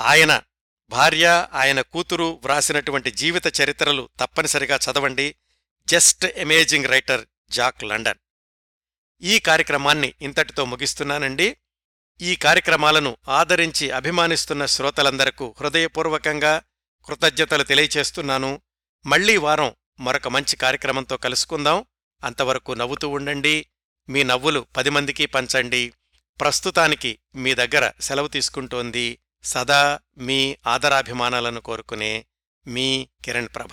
ఆయన భార్య ఆయన కూతురు వ్రాసినటువంటి జీవిత చరిత్రలు తప్పనిసరిగా చదవండి. Just amazing writer Jack London. ఈ కార్యక్రమాన్ని ఇంతటితో ముగిస్తున్నానండి. ఈ కార్యక్రమాలను ఆదరించి అభిమానిస్తున్న శ్రోతలందరకు హృదయపూర్వకంగా కృతజ్ఞతలు తెలియచేస్తున్నాను. మళ్ళీ వారం మరొక మంచి కార్యక్రమంతో కలుసుకుందాం. అంతవరకు నవ్వుతూ ఉండండి. మీ నవ్వులు పది మందికి పంచండి. ప్రస్తుతానికి మీ దగ్గర సెలవు తీసుకుంటోంది సదా మీ ఆదరాభిమానాలను కోరుకునే మీ కిరణ్ ప్రభ.